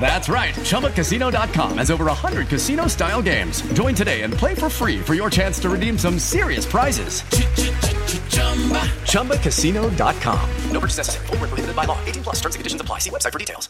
That's right. ChumbaCasino.com has over 100 casino style games. Join today and play for free for your chance to redeem some serious prizes. ChumbaCasino.com. No purchase necessary. Full prohibited by law. 18 plus terms and conditions apply. See website for details.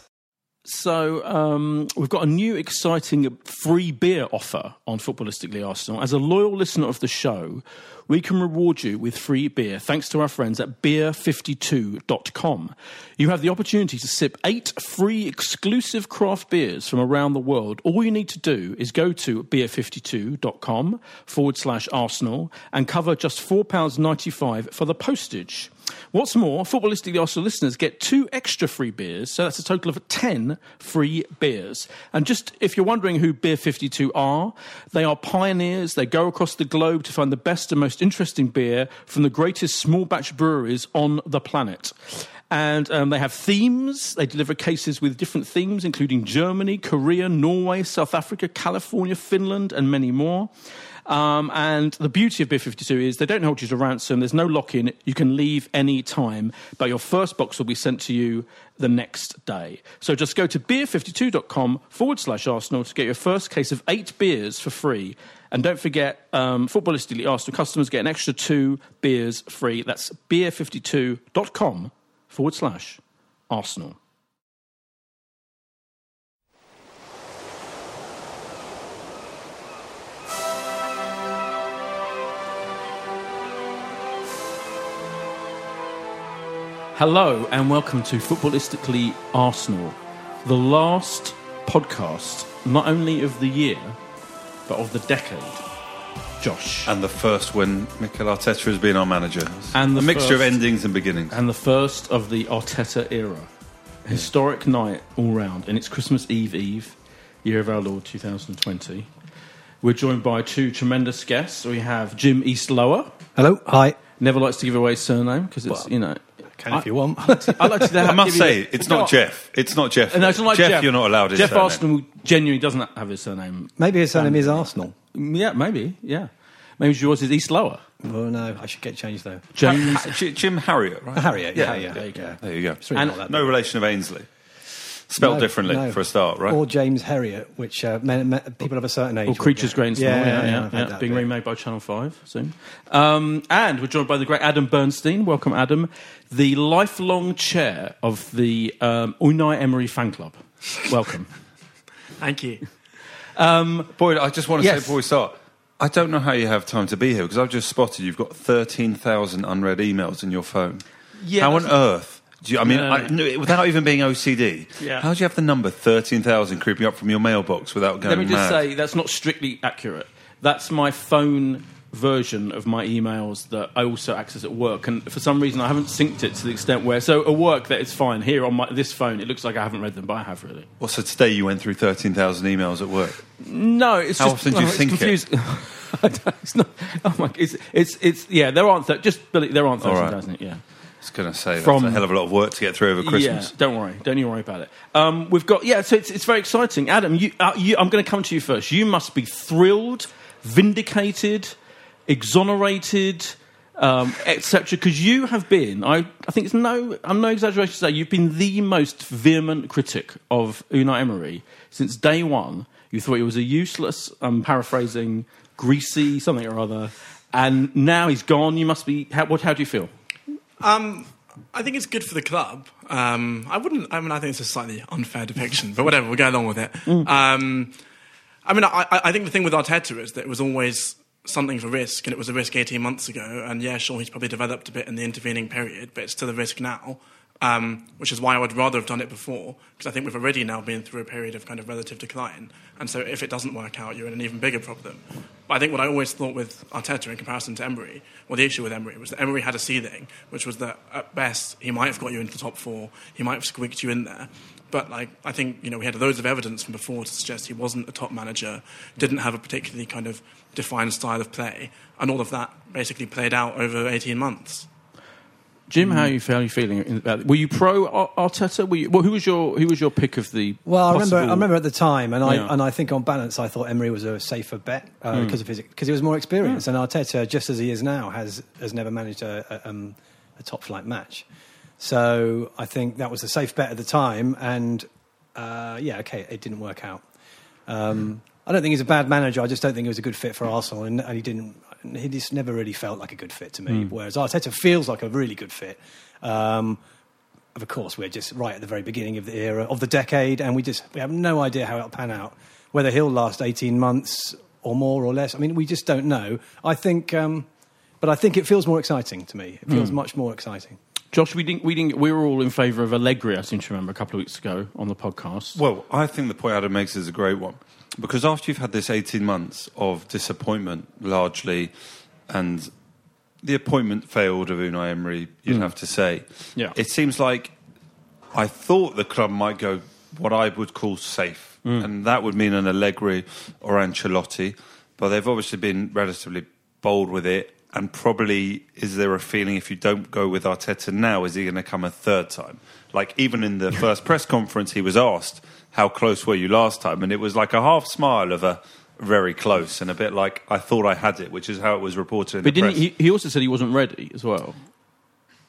So um, we've got a new exciting free beer offer on Footballistically Arsenal. As a loyal listener of the show, we can reward you with free beer thanks to our friends at beer52.com. You have the opportunity to sip eight free exclusive craft beers from around the world. All you need to do is go to beer52.com forward slash Arsenal and cover just £4.95 for the postage. What's more, Footballistically Arsenal listeners get two extra free beers, so that's a total of 10 free beers. And just if you're wondering who Beer 52 are, they are pioneers. They go across the globe to find the best and most interesting beer from the greatest small batch breweries on the planet. And um, they have themes. They deliver cases with different themes, including Germany, Korea, Norway, South Africa, California, Finland, and many more. Um, and the beauty of Beer 52 is they don't hold you to ransom. There's no lock in. You can leave any time, but your first box will be sent to you the next day. So just go to beer52.com forward slash Arsenal to get your first case of eight beers for free. And don't forget, um, Footballistically Arsenal customers get an extra two beers free. That's beer52.com forward slash Arsenal. Hello and welcome to Footballistically Arsenal, the last podcast, not only of the year, but of the decade. Josh. And the first when Mikel Arteta has been our manager. And the a mixture of endings and beginnings. And the first of the Arteta era. Historic night all round, and it's Christmas Eve Eve, year of our Lord 2020. We're joined by two tremendous guests. We have Jim Eastlower. Hello, hi. Never likes to give away his surname because it's, you know. Can if you want. I like to I must give you say, the- it's not Jeff. It's not Jeff. No, it's not like Jeff. you're not allowed his Jeff surname. Arsenal genuinely doesn't have his surname. Maybe his surname um, is Arsenal. Yeah, maybe. Yeah, maybe yours is East Lower. Well, no, I should get changed though. James. Ha- J- Jim Harriet, right? Harriet, yeah, yeah. there you go. There you go. Really And- No relation of Ainsley. Spelled No, differently no. for a start, right? Or James Herriot, which uh, men, men, people of a certain age. Or Creatures get. Great and Small, Yeah, yeah, yeah, yeah, yeah, I've had that being bit. remade by Channel 5 soon. Um, and we're joined by the great Adam Bernstein. Welcome, Adam. The lifelong chair of the um, Unai Emery fan club. Welcome. Thank you. Boyd, I just want to Yes. say before we start, I don't know how you have time to be here because I've just spotted you've got 13,000 unread emails in your phone. Yeah, how on earth? Do you, I mean, No, I, no, without even being OCD, Yeah. how do you have the number 13,000 creeping up from your mailbox without going Let me just mad? say that's not strictly accurate. That's my phone version of my emails that I also access at work, and for some reason I haven't synced it to the extent where. So at work that is fine. Here on my, this phone, it looks like I haven't read them, but I have really. Well, so today you went through 13,000 emails at work. No, it's How just often do you oh, it's it? confusing. I don't- it's not. Oh my! It's it's it's yeah. There aren't th- just there aren't All thirteen right. Yeah. I was going to say From- that's a hell of a lot of work to get through over Christmas. Yeah, don't worry. Don't you worry about it. Um, we've got yeah. So it's it's very exciting. Adam, you, uh, you I'm going to come to you first. You must be thrilled, vindicated, exonerated. um, etc. Because you have been, I, I think it's no, I'm no exaggeration to say, you've been the most vehement critic of Unai Emery since day one. You thought he was a useless, I'm paraphrasing, greasy something or other, and now he's gone. You must be. How, what? How do you feel? Um, I think it's good for the club. Um, I wouldn't. I mean, I think it's a slightly unfair depiction, but whatever. We'll go along with it. Um, I mean, I, I I think the thing with Arteta is that it was always something for risk, and it was a risk 18 months ago. And yeah, sure, he's probably developed a bit in the intervening period, but it's still a risk now. Um, which is why I would rather have done it before, because I think we've already now been through a period of kind of relative decline. And so if it doesn't work out, you're in an even bigger problem. But I think what I always thought with Arteta in comparison to Emery, well, the issue with Emery was that Emery had a ceiling, which was that at best he might have got you into the top four, he might have squeaked you in there. But like I think you know we had loads of evidence from before to suggest he wasn't a top manager, didn't have a particularly kind of defined style of play, and all of that basically played out over 18 months. Jim, how are you, how are you feeling about it? Were you pro Arteta? Were you, well, who was your who was your pick of the? Well, I remember, I remember at the time, and I Yeah. and I think on balance, I thought Emery was a safer bet uh, Mm. because of his because he was more experienced, and Arteta, just as he is now, has has never managed a, a, um, a top flight match. So I think that was a safe bet at the time, and uh, yeah, okay, it didn't work out. Um, I don't think he's a bad manager. I just don't think he was a good fit for Arsenal, and, and he didn't. He just never really felt like a good fit to me. Mm. Whereas Arteta feels like a really good fit. Um, of course, we're just right at the very beginning of the era of the decade, and we just we have no idea how it'll pan out. Whether he'll last eighteen months or more or less, I mean, we just don't know. I think, um, but I think it feels more exciting to me. It feels Mm. much more exciting. Josh, we didn't, we didn't, we were all in favour of Allegri. I seem to remember a couple of weeks ago on the podcast. Well, I think the point Adam makes is a great one because after you've had this 18 months of disappointment largely and the appointment failed of Unai Emery, you'd Mm. have to say. Yeah. It seems like I thought the club might go what I would call safe, Mm. and that would mean an Allegri or Ancelotti, but they've obviously been relatively bold with it. And probably, is there a feeling if you don't go with Arteta now, is he going to come a third time? Like, even in the first press conference, he was asked, How close were you last time? And it was like a half smile of a very close and a bit like, I thought I had it, which is how it was reported in But the didn't press. he, he also said he wasn't ready as well.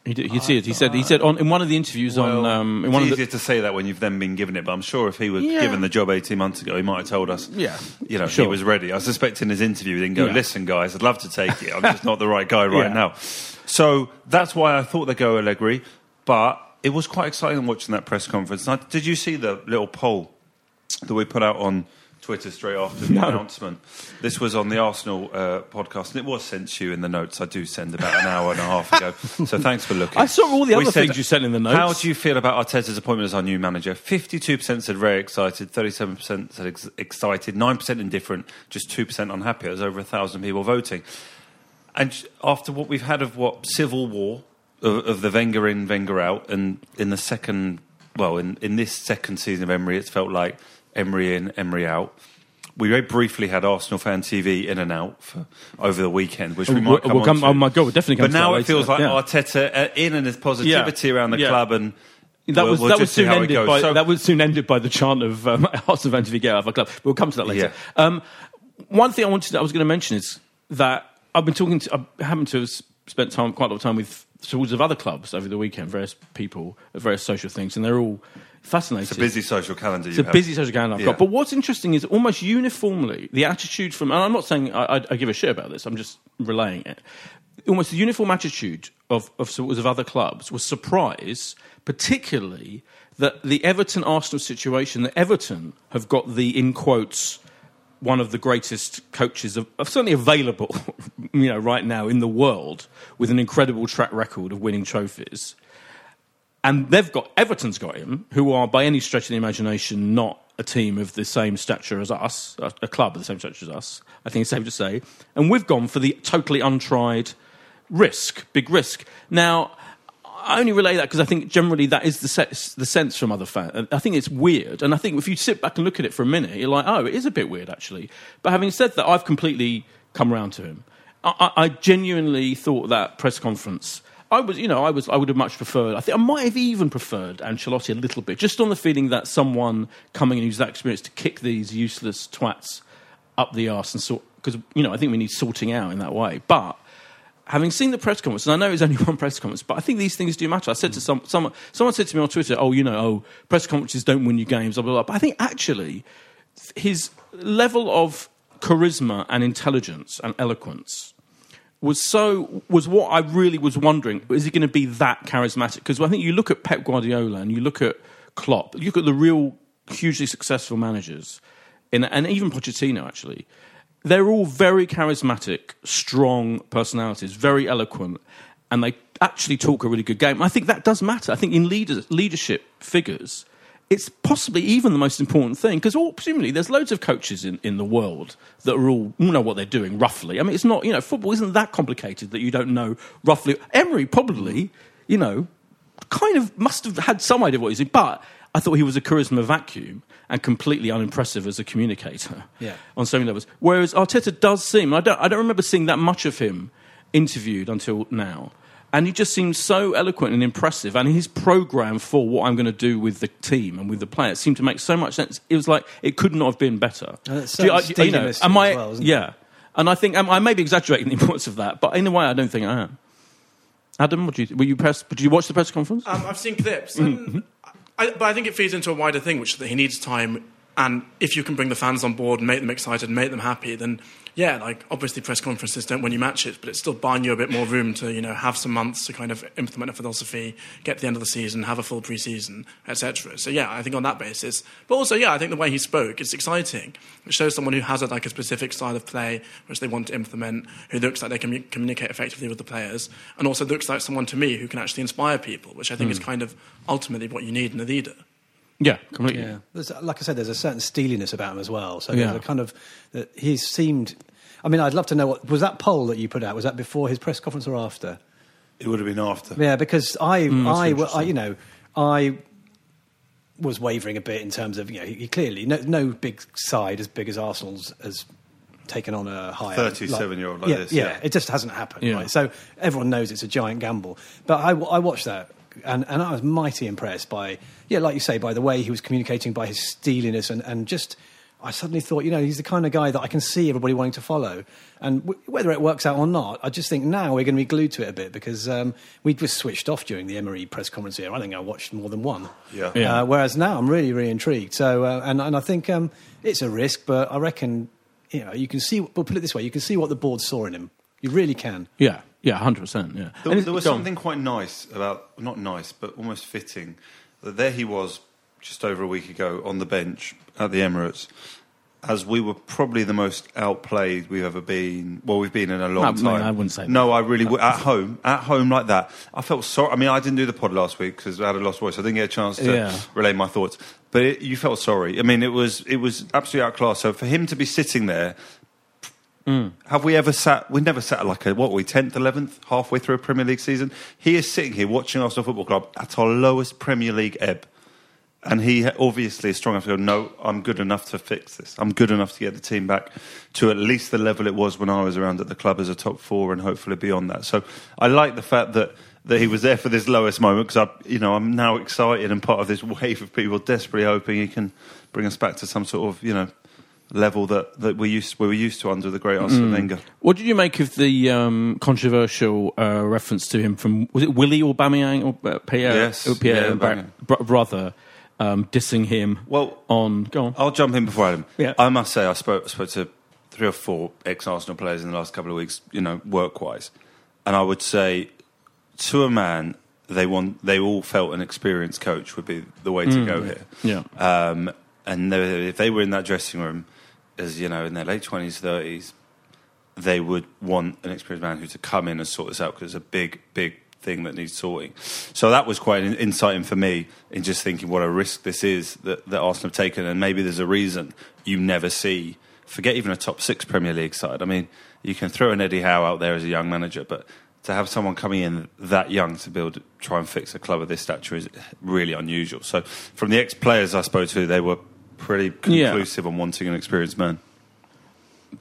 He did, he said he said he said on in one of the interviews on um, in it's one of easier to say that when you've then been given it, but I'm sure if he was Yeah. given the job 18 months ago, he might have told us, Yeah, you know, sure. he was ready. I suspect in his interview, he didn't go, Yeah. listen, guys, I'd love to take it. I'm just not the right guy right Yeah. now. So that's why I thought they'd go Allegri, but it was quite exciting watching that press conference. Now, did you see the little poll that we put out on Twitter straight after the No. announcement? This was on the Arsenal uh, podcast, and it was sent to you in the notes. I do send about an hour and a half ago. So thanks for looking. I saw all the We other said, things you sent in the notes. How do you feel about Arteta's appointment as our new manager? 52% said very excited, 37% said ex- excited, 9% indifferent, just 2% unhappy. There's over a thousand people voting. And after what we've had of what civil war of, of the Wenger in, Wenger out, and in the second, well, in, in this second season of Emery, it's felt like Emery in, Emery out. We very briefly had Arsenal fan TV in and out for, over the weekend, which we might come we'll come- oh my God, we'll definitely come But to now it feels like Yeah. Arteta uh, in and his positivity Yeah. around the Yeah. club and. That we'll- was we'll that was soon ended by So- that was soon ended by the chant of um, Arsenal if you get out of our club. We'll come to that later. Um, one thing I wanted I was going to mention is that I've been talking to I happen to have spent time quite a lot of time with towards of other clubs over the weekend, various people, various social things, and they're all fascinated. It's a busy social calendar. It's you a have. busy social calendar I've Yeah. got. But what's interesting is almost uniformly the attitude from, and I'm not saying I, I, I give a shit about this, I'm just relaying it. Almost the uniform attitude of, of, of other clubs was surprise, particularly that the Everton Arsenal situation, that Everton have got the, in quotes, one of the greatest coaches of, of certainly available, you know, right now in the world, with an incredible track record of winning trophies and they've got Everton's got him, who are by any stretch of the imagination not a team of the same stature as us, a, a club of the same stature as us. I think it's safe to say, and we've gone for the totally untried risk, big risk. Now, I only relay that because I think generally that is the, se- the sense from other fans. I think it's weird, and I think if you sit back and look at it for a minute, you're like, oh, it is a bit weird actually. But having said that, I've completely come around to him. I, I genuinely thought that press conference. I was, you know, I was, I would have much preferred. I think I might have even preferred Ancelotti a little bit, just on the feeling that someone coming and who's that experience to kick these useless twats up the arse and sort. Because you know, I think we need sorting out in that way. But having seen the press conference, and I know it's only one press conference, but I think these things do matter. I said to some someone, someone said to me on Twitter, "Oh, you know, oh, press conferences don't win you games." Blah blah blah. But I think actually, his level of charisma and intelligence and eloquence was so was what I really was wondering. Is he going to be that charismatic? Because I think you look at Pep Guardiola and you look at Klopp, you look at the real hugely successful managers, in, and even Pochettino actually. They're all very charismatic, strong personalities, very eloquent, and they actually talk a really good game. I think that does matter. I think in leaders, leadership figures, it's possibly even the most important thing because presumably there's loads of coaches in, in the world that are all know what they're doing roughly. I mean, it's not you know football isn't that complicated that you don't know roughly. Emery probably you know kind of must have had some idea of what he's doing, but I thought he was a charisma vacuum and completely unimpressive as a communicator. Yeah. on so many levels. Whereas Arteta does seem I don't I don't remember seeing that much of him interviewed until now. And he just seems so eloquent and impressive. And his program for what I'm going to do with the team and with the players seemed to make so much sense. It was like it could not have been better. And it's Do you- I- you know, am I? as well, isn't it? yeah. And I think um, I may be exaggerating the importance of that, but in a way, I don't think I am. Adam, what do you, were you press? Did you watch the press conference? Um, I've seen clips, Mm-hmm. I, but I think it feeds into a wider thing, which is that he needs time. And if you can bring the fans on board, and make them excited, and make them happy, then yeah, like obviously press conferences don't win you matches, but it's still buying you a bit more room to you know have some months to kind of implement a philosophy, get to the end of the season, have a full pre-season, etc. So yeah, I think on that basis, but also yeah, I think the way he spoke is exciting. It shows someone who has a, like a specific style of play which they want to implement, who looks like they can communicate effectively with the players, and also looks like someone to me who can actually inspire people, which I think is hmm. kind of ultimately what you need in a leader. Yeah, completely. Yeah, there's, like I said, there's a certain steeliness about him as well. So Yeah. there's a kind of that he seemed. I mean, I'd love to know what was that poll that you put out. Was that before his press conference or after? It would have been after. Yeah, because I, Mm, I, I, you know, I was wavering a bit in terms of you know he, he clearly no, no big side as big as Arsenal's has taken on a higher 37-year-old like yeah, this, Yeah, yeah. it just hasn't happened. Yeah. Right? So everyone knows it's a giant gamble. But I, I watched that. And, and I was mighty impressed by, yeah, like you say, by the way he was communicating, by his steeliness, and, and just, I suddenly thought, you know, he's the kind of guy that I can see everybody wanting to follow. And w- whether it works out or not, I just think now we're going to be glued to it a bit because um, we just switched off during the Emery press conference here. I think I watched more than one. Yeah. Yeah. Uh, whereas now I'm really, really intrigued. So, uh, and, and I think um, it's a risk, but I reckon, you know, you can see, well, put it this way, you can see what the board saw in him. You really can. Yeah, yeah, hundred percent. Yeah. There, there was something quite nice about, not nice, but almost fitting, that there he was just over a week ago on the bench at the Emirates, as we were probably the most outplayed we've ever been. Well, we've been in a long I mean, time. I wouldn't say that. No, I really w- at home, at home like that. I felt sorry. I mean, I didn't do the pod last week because I had a lost voice. I didn't get a chance to Yeah. relay my thoughts. But it, you felt sorry. I mean, it was it was absolutely outclassed. So for him to be sitting there Mm. have we ever sat? We never sat like a what? Are we tenth, eleventh, halfway through a Premier League season. He is sitting here watching Arsenal Football Club at our lowest Premier League ebb, and he obviously is strong enough to go. No, I'm good enough to fix this. I'm good enough to get the team back to at least the level it was when I was around at the club as a top four, and hopefully beyond that. So I like the fact that. That he was there for this lowest moment because I, you know, I'm now excited and part of this wave of people desperately hoping he can bring us back to some sort of, you know, level that, that we used we were used to under the great Arsene Wenger. What did you make of the um, controversial uh, reference to him from was it Willie Aubameyang or uh, Pierre? Yes, or Pierre yeah, Bar- br- brother um, dissing him. Well, on go on. I'll jump in before Adam. Yeah. I must say, I spoke, spoke to three or four ex Arsenal players in the last couple of weeks, you know, work wise. And I would say, to a man, they want, they all felt an experienced coach would be the way to go here. Yeah. Um, and they, if they were in that dressing room, as you know, in their late 20s, 30s, they would want an experienced man who to come in and sort this out because it's a big, big thing that needs sorting. So that was quite an insight for me in just thinking what a risk this is that, that Arsenal have taken, and maybe there's a reason you never see. Forget even a top six Premier League side. I mean, you can throw an Eddie Howe out there as a young manager, but to have someone coming in that young to build, try and fix a club of this stature is really unusual. So, from the ex-players I spoke to, they were pretty Yeah. conclusive on wanting an experienced man.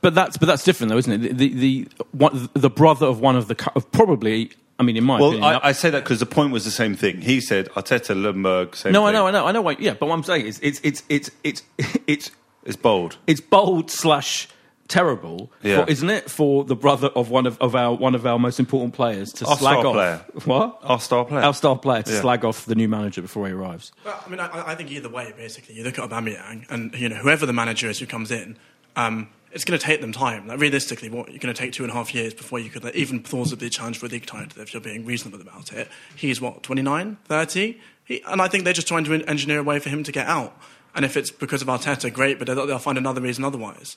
But that's but that's different though, isn't it? The the, the, one, the brother of one of the of probably. I mean, in my Well, opinion, I, uh, I say that because the point was the same thing. He said Arteta, Ljungberg, same no, I thing. know, I know, I know. Why, yeah, but what I'm saying is, it's it's it's it's it's It's bold. it's bold slash terrible, Yeah. for, isn't it, for the brother of one of, of our one of our most important players to Our slag star off player. what Our star player. our star player to Yeah. slag off the new manager before he arrives. Well, I mean, I, I think either way, basically, you look at Aubameyang, and you know, whoever the manager is who comes in, um, it's going to take them time. Like realistically, what you're going to take two and a half years before you could like, even plausibly challenge for a league title if you're being reasonable about it. He's what 29, 30, he, and I think they're just trying to engineer a way for him to get out. And if it's because of Arteta, great, but they'll, they'll find another reason otherwise.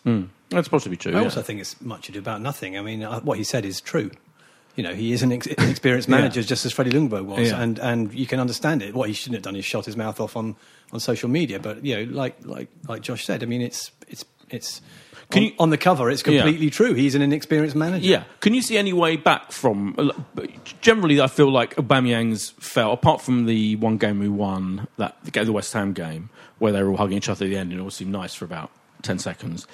That's possibly true. I yeah. also think it's much ado about nothing. I mean, uh, what he said is true. You know, he is an ex- experienced manager, just as Freddie Ljungberg was, Yeah. and and you can understand it. What he shouldn't have done is shot his mouth off on, on social media. But you know, like like like Josh said, I mean, it's it's it's Can on, you- on the cover, it's Yeah. completely true. He's an inexperienced manager. Yeah. Can you see any way back from? Generally, I feel like Aubameyang's fell. Apart from the one game we won, that the game- the West Ham game, where they were all hugging each other at the end, and it all seemed nice for about ten seconds.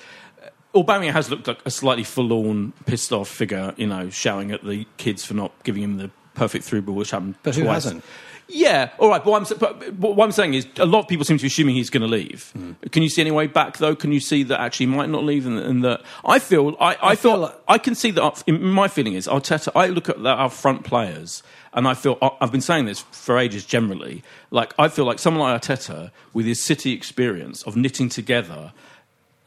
Uh, Aubameyang has looked like a slightly forlorn, pissed off figure, you know, shouting at the kids for not giving him the perfect through ball, which happened But who hasn't? Yeah, all right. But what, I'm, but, what I'm saying is, a lot of people seem to be assuming he's going to leave. Hmm. Can you see any way back, though? Can you see that actually he might not leave, and, and that I feel, I, I, feel feel, like- I can see that. in- My feeling is Arteta. I look at our front players, and I feel I've been saying this for ages. Generally, like I feel like someone like Arteta, with his City experience of knitting together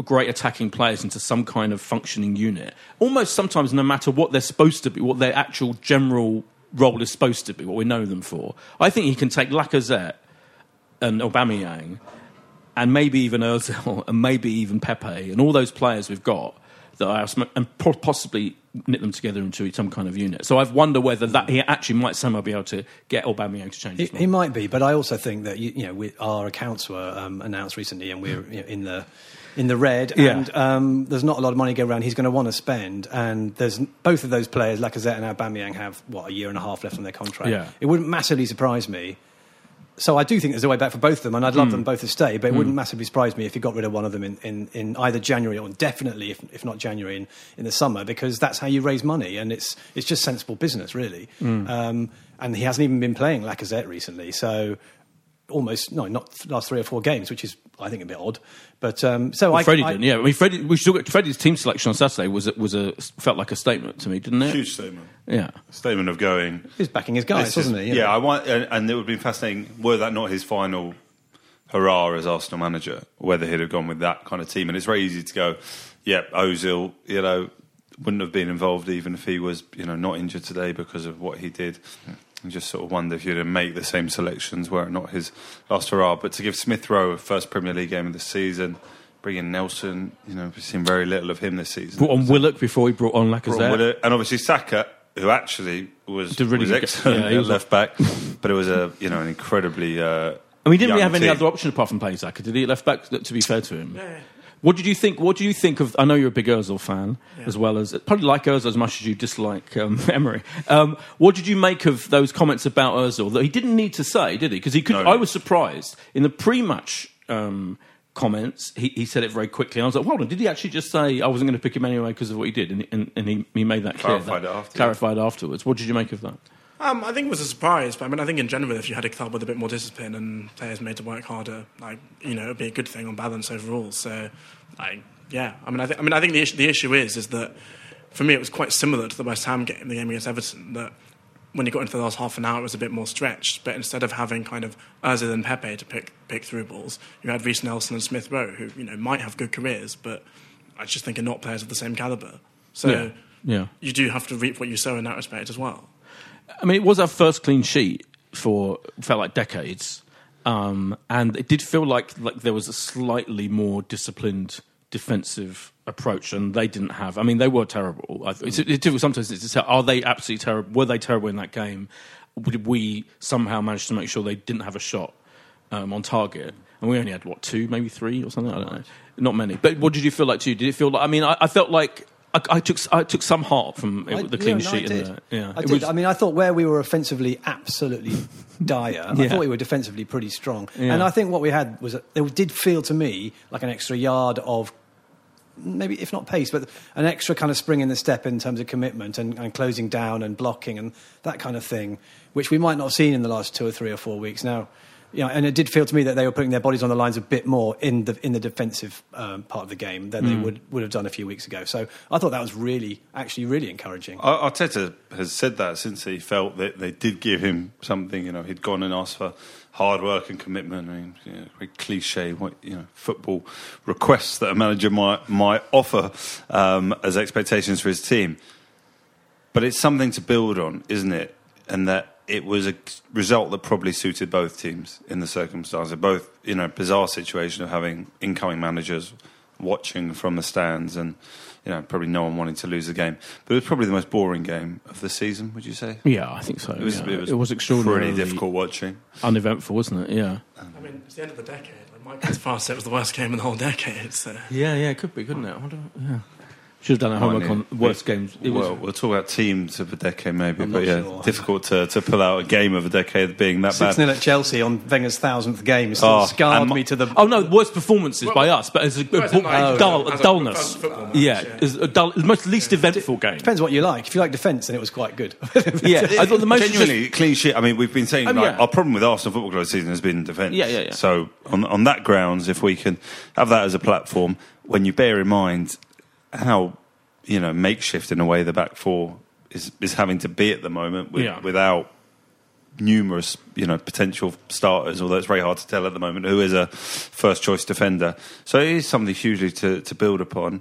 great attacking players into some kind of functioning unit. Almost sometimes, no matter what they're supposed to be, what their actual general role is supposed to be, what we know them for. I think he can take Lacazette and Aubameyang, and maybe even Özil, and maybe even Pepe, and all those players we've got that I sm- and possibly knit them together into some kind of unit. So I wonder whether that he actually might somehow be able to get Aubameyang to change. He, he might be, but I also think that you, you know we, our accounts were um, announced recently, and we're you know, in the in the red. Yeah. And um, there's not a lot of money going around. He's going to want to spend, and there's both of those players, Lacazette and Aubameyang, have what a year and a half left on their contract. Yeah. It wouldn't massively surprise me. So I do think there's a way back for both of them, and I'd love them both to stay. But it wouldn't massively surprise me if he got rid of one of them in, in, in either January or definitely, if, if not January, in, in the summer, because that's how you raise money, and it's it's just sensible business, really. Hmm. Um, and he hasn't even been playing Lacazette recently, so almost no, not last three or four games, which is I think a bit odd. But um, so Well, I, Freddie I, didn't. Yeah, I mean, Freddie. We should look at Freddie's team selection on Saturday was a, was a felt like a statement to me, didn't it? Huge statement. Yeah. Statement of going. He's backing his guys, wasn't he? You Yeah. I want, and, and it would be fascinating were that not his final hurrah as Arsenal manager, whether he'd have gone with that kind of team. And it's very easy to go, yeah, Ozil, you know, wouldn't have been involved even if he was, you know, not injured today because of what he did. And just sort of wonder if you'd have made the same selections were it not his last hurrah. But to give Smith Rowe a first Premier League game of the season, bring in Nelson, you know, we've seen very little of him this season. Brought on Willock before he brought on Brought Lacazette. on Willock, and obviously Saka, who actually was, Did really was excellent yeah, he was- left back, but it was a you know an incredibly. Uh, And we didn't really young have any other option apart from playing Saka. did he? Left back, to be fair to him. What did you think? What do you think of? I know you're a big Özil fan, as well as probably like Özil as much as you dislike um, Emery. Um, what did you make of those comments about Özil that he didn't need to say, did he? Because he could. No. I was surprised in the pre-match um, comments. He, he said it very quickly, and I was like, "Hold on, did he actually just say I wasn't going to pick him anyway because of what he did?" And, and, and he, he made that clear. Clarified that- it after. Clarified afterwards. What did you make of that? Um, I think it was a surprise, but I mean, I think in general, if you had a club with a bit more discipline and players made to work harder, like you know, it'd be a good thing on balance overall. So, like, yeah, I mean, I, th- I mean, I think the issue, the issue is is that for me, it was quite similar to the West Ham game, the game against Everton. That when you got into the last half an hour, it was a bit more stretched. But instead of having kind of Ozil and Pepe to pick pick through balls, you had Reiss Nelson and Smith Rowe, who you know might have good careers, but I just think are not players of the same caliber. So. Yeah. Yeah. You do have to reap what you sow in that respect as well. I mean, it was our first clean sheet for felt like decades, um, and it did feel like like there was a slightly more disciplined defensive approach, and they didn't have. I mean, they were terrible. I, it's, it's difficult sometimes to say, are they absolutely terrible? Were they terrible in that game? Did we somehow manage to make sure they didn't have a shot um, on target? And we only had what two, maybe three or something. I don't know. Not many. But what did you feel like too? Did it feel like? I mean, I, I felt like. I, I took I took some heart from it, I- the yeah, clean no, I sheet. did. the, yeah, I did. was- I mean, I thought where we were offensively absolutely dire, I thought we were defensively pretty strong. Yeah. And I think what we had was, a, it did feel to me like an extra yard of maybe, if not pace, but an extra kind of spring in the step in terms of commitment and, and closing down and blocking and that kind of thing, which we might not have seen in the last two or three or four weeks. Now, you know, and it did feel to me that they were putting their bodies on the lines a bit more in the in the defensive um, part of the game than they Mm. would would have done a few weeks ago. So I thought that was really, actually, really encouraging. Arteta has said that since he felt that they did give him something. You know, he'd gone and asked for hard work and commitment. I mean, you know, very cliche, what you know, football requests that a manager might might offer um, as expectations for his team. But it's something to build on, isn't it? And that it was a result that probably suited both teams in the circumstances. Both, you know, bizarre situation of having incoming managers watching from the stands and, you know, probably no one wanting to lose the game. But it was probably the most boring game of the season, would you say? Yeah, I think so. It was, yeah. it was, It was extraordinarily Pretty difficult watching. Uneventful, wasn't it? Yeah. I mean, it's the end of the decade. Like Mike goes fast. said it was the worst game in the whole decade. So. Yeah, yeah, it could be, couldn't it? I wonder, yeah. Should have done a homework on need- worst games. It was- well, we'll talk about teams of a decade maybe, I'm but yeah, sure. difficult to, to pull out a game of a decade being that 6 bad. 0 at Chelsea on Wenger's thousandth game still Oh, scarred and me to the. Oh no, worst performances by us, but as a, Well, as in, like, dull, as a dullness. football match, yeah, yeah. it's a dull, the most least eventful game. Depends what you like. If you like defence, then it was quite good. Yeah, I thought the most Genuinely clean sheet. I mean, we've been saying Um, like, yeah. our problem with Arsenal Football Club this season has been defence. Yeah, yeah, yeah. So on on that grounds, if we can have that as a platform, when you bear in mind how you know makeshift in a way the back four is is having to be at the moment with, Yeah. without numerous you know potential starters, although it's very hard to tell at the moment who is a first choice defender. So it is something hugely to, to build upon.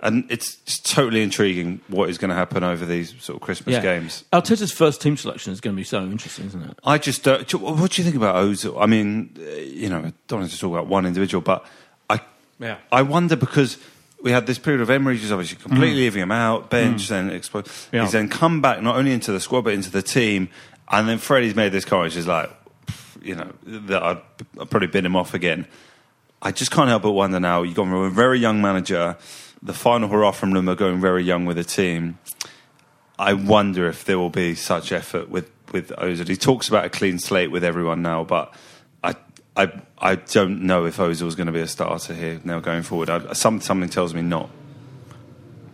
And it's, it's totally intriguing what is going to happen over these sort of Christmas yeah. games. Arteta's first team selection is going to be so interesting, isn't it? I just don't. do- What do you think about Ozil? I mean, you know, I don't want to talk about one individual, but I, Yeah. I wonder because we had this period of Emery just obviously completely leaving him out, bench, then explode. Mm. Yeah. He's then come back not only into the squad but into the team, and then Freddie's made this comment. He's like, you know, that I'd, I'd probably bin him off again. I just can't help but wonder now. You've gone from a very young manager, the final hurrah from them are going very young with the team. I wonder if there will be such effort with with Ozil. He talks about a clean slate with everyone now, but I I don't know if Ozil's going to be a starter here now going forward. I, some, something tells me not.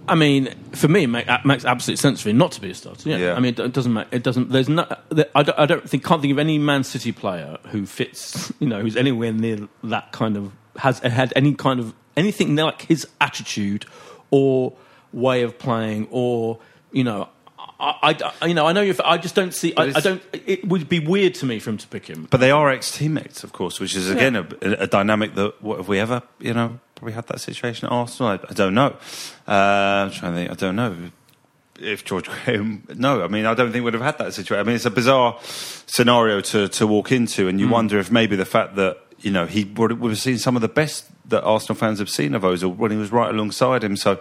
I mean, for me, it it uh, makes absolute sense for him not to be a starter. Yeah. Yeah. I mean, it doesn't make it doesn't. There's no. I don't, I don't think can't think of any Man City player who fits. You know, who's anywhere near that kind of has had any kind of anything like his attitude or way of playing or you know. I, I, you know, I know you. I just don't see. I, I don't. It would be weird to me for him to pick him. But they are ex teammates, of course, which is again a, a dynamic that what have we ever you know probably had that situation at Arsenal? I, I don't know. Uh, I'm trying to think. I don't know. If George Graham, no, I mean, I don't think we'd have had that situation. I mean, it's a bizarre scenario to, to walk into, and you wonder if maybe the fact that you know he would, would have seen some of the best that Arsenal fans have seen of Ozil when he was right alongside him. So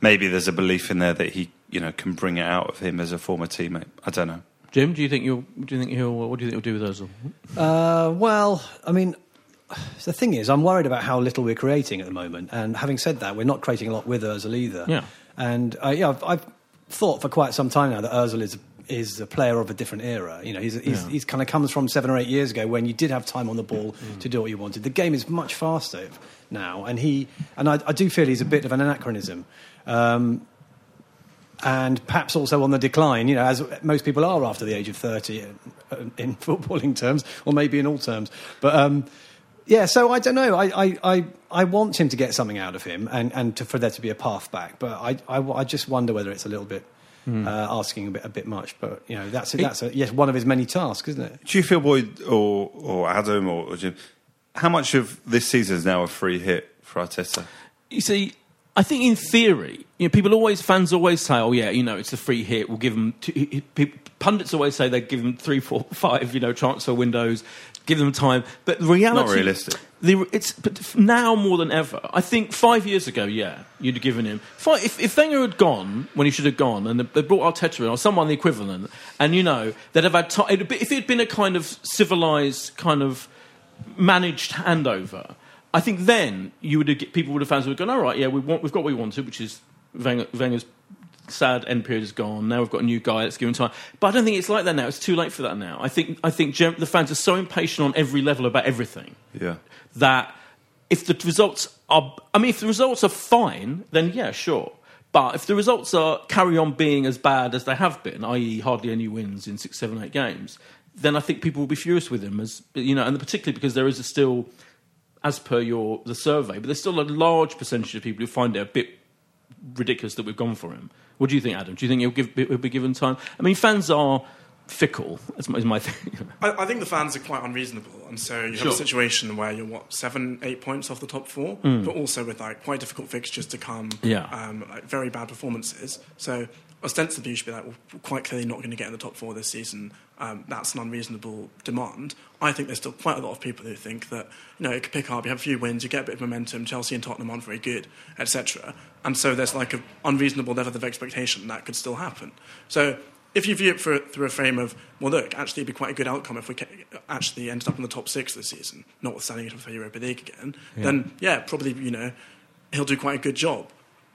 maybe there's a belief in there that he, you know, can bring it out of him as a former teammate. I don't know. Jim, do you think you'll? Do you think he'll? What do you think he'll do with Ozil? Uh, well, I mean, the thing is, I'm worried about how little we're creating at the moment. And having said that, we're not creating a lot with Ozil either. Yeah. And uh, yeah, I've, I've thought for quite some time now that Ozil is is a player of a different era. You know, he's, he's, he's kind of comes from seven or eight years ago when you did have time on the ball to do what you wanted. The game is much faster now, and he and I, I do feel he's a bit of an anachronism. Um, and perhaps also on the decline, you know, as most people are after the age of 30 in, in footballing terms, or maybe in all terms. But um, yeah, so I don't know. I, I, I, I want him to get something out of him and, and to, for there to be a path back. But I, I, I just wonder whether it's a little bit uh, asking a bit, a bit much. But, you know, that's, that's a, yes, one of his many tasks, isn't it? Do you feel, Boyd or, or Adam or, or Jim, how much of this season is now a free hit for Arteta? You see, I think in theory, you know, people always, fans always say, "Oh yeah, you know, it's a free hit. We'll give them." Two, people, pundits always say they give them three, four, five, you know, transfer windows, give them time. But the reality, Not realistic. The, it's but now more than ever. I think five years ago, yeah, you'd have given him. Five, if, if Wenger had gone when he should have gone, and they brought Arteta in or someone the equivalent, and you know they'd have had time. If it had been a kind of civilized kind of managed handover, I think then you would have people would have fans would have gone, all right, yeah, we want, we've got what we wanted, which is Wenger, Wenger's sad end period is gone. Now we've got a new guy. Let's give him time. But I don't think it's like that now. It's too late for that now. I think I think the fans are so impatient on every level about everything Yeah. that if the results are, I mean, if the results are fine, then yeah, sure. But if the results are carry on being as bad as they have been, i.e., hardly any wins in six, seven, eight games, then I think people will be furious with him, as you know, and particularly because there is a still, as per your the survey, but there's still a large percentage of people who find it a bit ridiculous that we've gone for him. What do you think, Adam? Do you think he'll, give, he'll be given time? I mean, fans are fickle. Is my, is my thing. I, I think the fans are quite unreasonable, and so you have a situation where you're what seven, eight points off the top four, Mm. but also with like quite difficult fixtures to come. Yeah. um, like very bad performances. So ostensibly, you should be like, well, we're quite clearly not going to get in the top four this season. Um, that's an unreasonable demand. I think there's still quite a lot of people who think that you know it could pick up. You have a few wins, you get a bit of momentum. Chelsea and Tottenham aren't very good, etc. And so there's like an unreasonable level of expectation that could still happen. So if you view it for, through a frame of, well, look, actually, it'd be quite a good outcome if we actually ended up in the top six this season, notwithstanding it for the Europa League again, Yeah. then, yeah, probably, you know, he'll do quite a good job.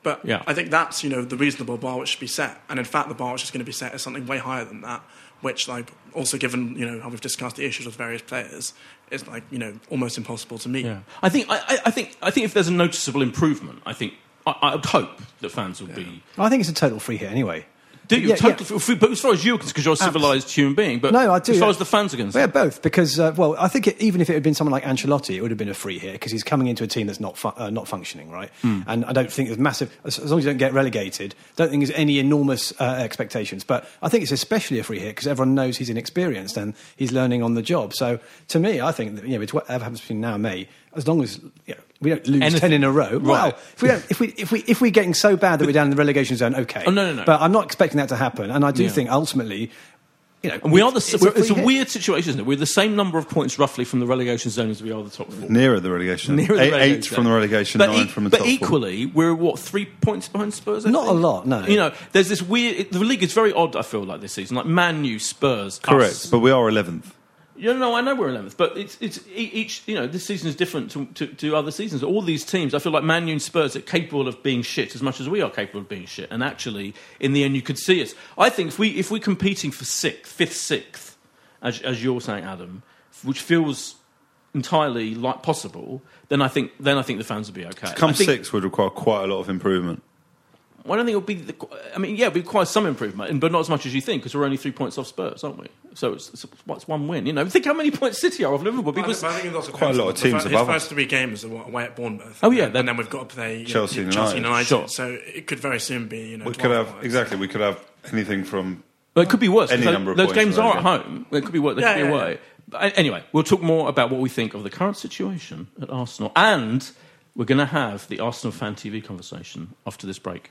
But Yeah. I think that's, you know, the reasonable bar which should be set. And in fact, the bar which is going to be set is something way higher than that, which, like, also given, you know, how we've discussed the issues with various players, is, like, you know, almost impossible to meet. Yeah. I think I, I- I think I think if there's a noticeable improvement, I think I, I would hope that fans will be. I think it's a total free hit anyway. Do you Yeah, totally? f- But as far as you're concerned, because you're a civilized human being, but no, I do. as far yeah. as the fans are concerned, yeah, both. Because uh, well, I think it, even if it had been someone like Ancelotti, it would have been a free hit because he's coming into a team that's not fu- uh, not functioning, right? Hmm. And I don't think there's massive. As, as long as you don't get relegated, don't think there's any enormous uh, expectations. But I think it's especially a free hit because everyone knows he's inexperienced and he's learning on the job. So to me, I think that, you know, it's whatever happens between now and May, as long as you know, we don't lose Anything- ten in a row. Well, if we don't, if we if we if we're getting so bad that we're down in the relegation zone, okay. Oh, no, no, no. But I'm not expecting that to happen, and I do Yeah. think ultimately. You know, and we are the. it's It's, it's a free hit. weird situation, isn't it? We're the same number of points roughly from the relegation zone as we are the top four. Nearer the relegation. Nearer the eight, relegation eight zone. from the relegation, but nine e- from the But top four. equally, we're what three points behind Spurs? I Not a lot, no. You know, there's this weird. It, the league is very odd. I feel like this season, like Man U, Spurs, Correct, us. but we are 11th. Yeah, no, I know we're eleventh, but it's it's each. You know, this season is different to, to, to other seasons. All these teams, I feel like Man U and Spurs are capable of being shit as much as we are capable of being shit. And actually, in the end, you could see us. I think if we if we're competing for sixth, fifth, sixth, as as you're saying, Adam, which feels entirely like possible, then I think then I think the fans would be okay. To come I think, six would require quite a lot of improvement. Well, I don't think it'll be. The, I mean, yeah, it'll be quite some improvement, but not as much as you think, because we're only three points off Spurs, aren't we? So it's, it's, what's one win? You know, think how many points City are off Liverpool. But I People, think- but I think it Quite a lot of teams fir- above His us. first three games are away at Bournemouth. Oh, yeah, and, then we've got to play you know, Chelsea Chelsea United. United. Sure. So it could very soon be you know. We could have 12 exactly. We could have anything from. Well, it could be worse. Any number of those games are at home. It could be worse. They Yeah, could be yeah, away. But anyway, we'll talk more about what we think of the current situation at Arsenal, and we're going to have the Arsenal fan TV conversation after this break.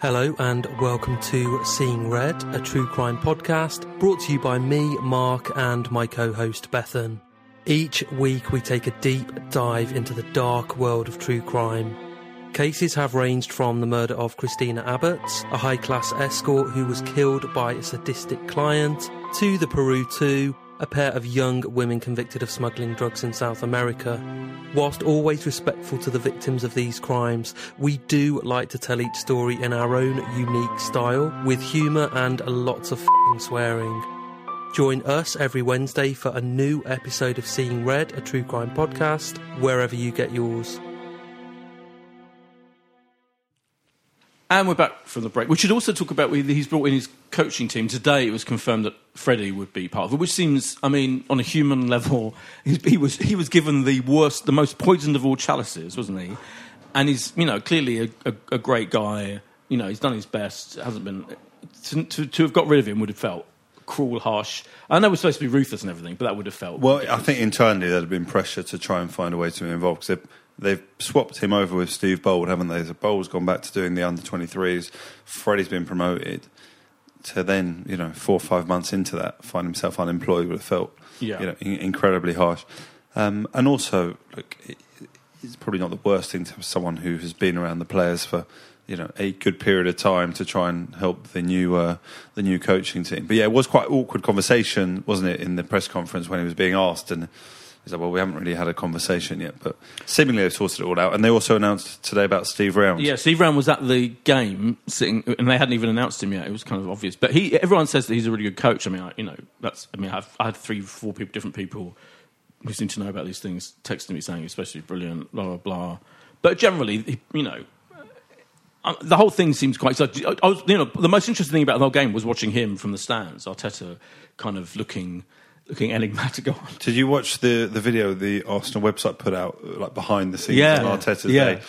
Hello and welcome to Seeing Red, a true crime podcast brought to you by me, Mark, and my co host Bethan. Each week we take a deep dive into the dark world of true crime. Cases have ranged from the murder of Christina Abbott, a high class escort who was killed by a sadistic client, to the Peru 2, a pair of young women convicted of smuggling drugs in South America. Whilst always respectful to the victims of these crimes, we do like to tell each story in our own unique style, with humour and lots of swearing. Join us every Wednesday for a new episode of Seeing Red, a true crime podcast, wherever you get yours. And we're back from the break. We should also talk about he's brought in his coaching team. Today it was confirmed that Freddie would be part of it, which seems, I mean, on a human level, he was, he was given the worst, the most poisoned of all chalices, wasn't he? And he's, you know, clearly a, a, a great guy. You know, he's done his best. Hasn't been. To, to, to have got rid of him would have felt cruel, harsh. I know we're supposed to be ruthless and everything, but that would have felt. Well, I think internally there'd have been pressure to try and find a way to be involved because they've, swapped him over with Steve Bould, haven't they? So Bould's gone back to doing the under 23s. Freddie's been promoted. To then, you know, four or five months into that, find himself unemployed would have felt, Yeah. you know, in- incredibly harsh. Um, and also, look, it, it's probably not the worst thing to have someone who has been around the players for you know a good period of time to try and help the new uh, the new coaching team. But yeah, it was quite awkward conversation, wasn't it, in the press conference when he was being asked and. He's like, well, we haven't really had a conversation yet, but seemingly they've sorted it all out. And they also announced today about Steve Round. Yeah, Steve Round was at the game sitting, and they hadn't even announced him yet. It was kind of obvious, but he. Everyone says that he's a really good coach. I mean, I, you know, that's. I mean, I've I had three, four people, different people who seem to know about these things texting me saying, especially brilliant, blah, blah, blah. But generally, you know, uh, the whole thing seems quite. I was, you know, the most interesting thing about the whole game was watching him from the stands, Arteta, kind of looking, looking enigmatic. on. Did you watch the, the video the Arsenal website put out, like behind the scenes Yeah, of Arteta's yeah. day?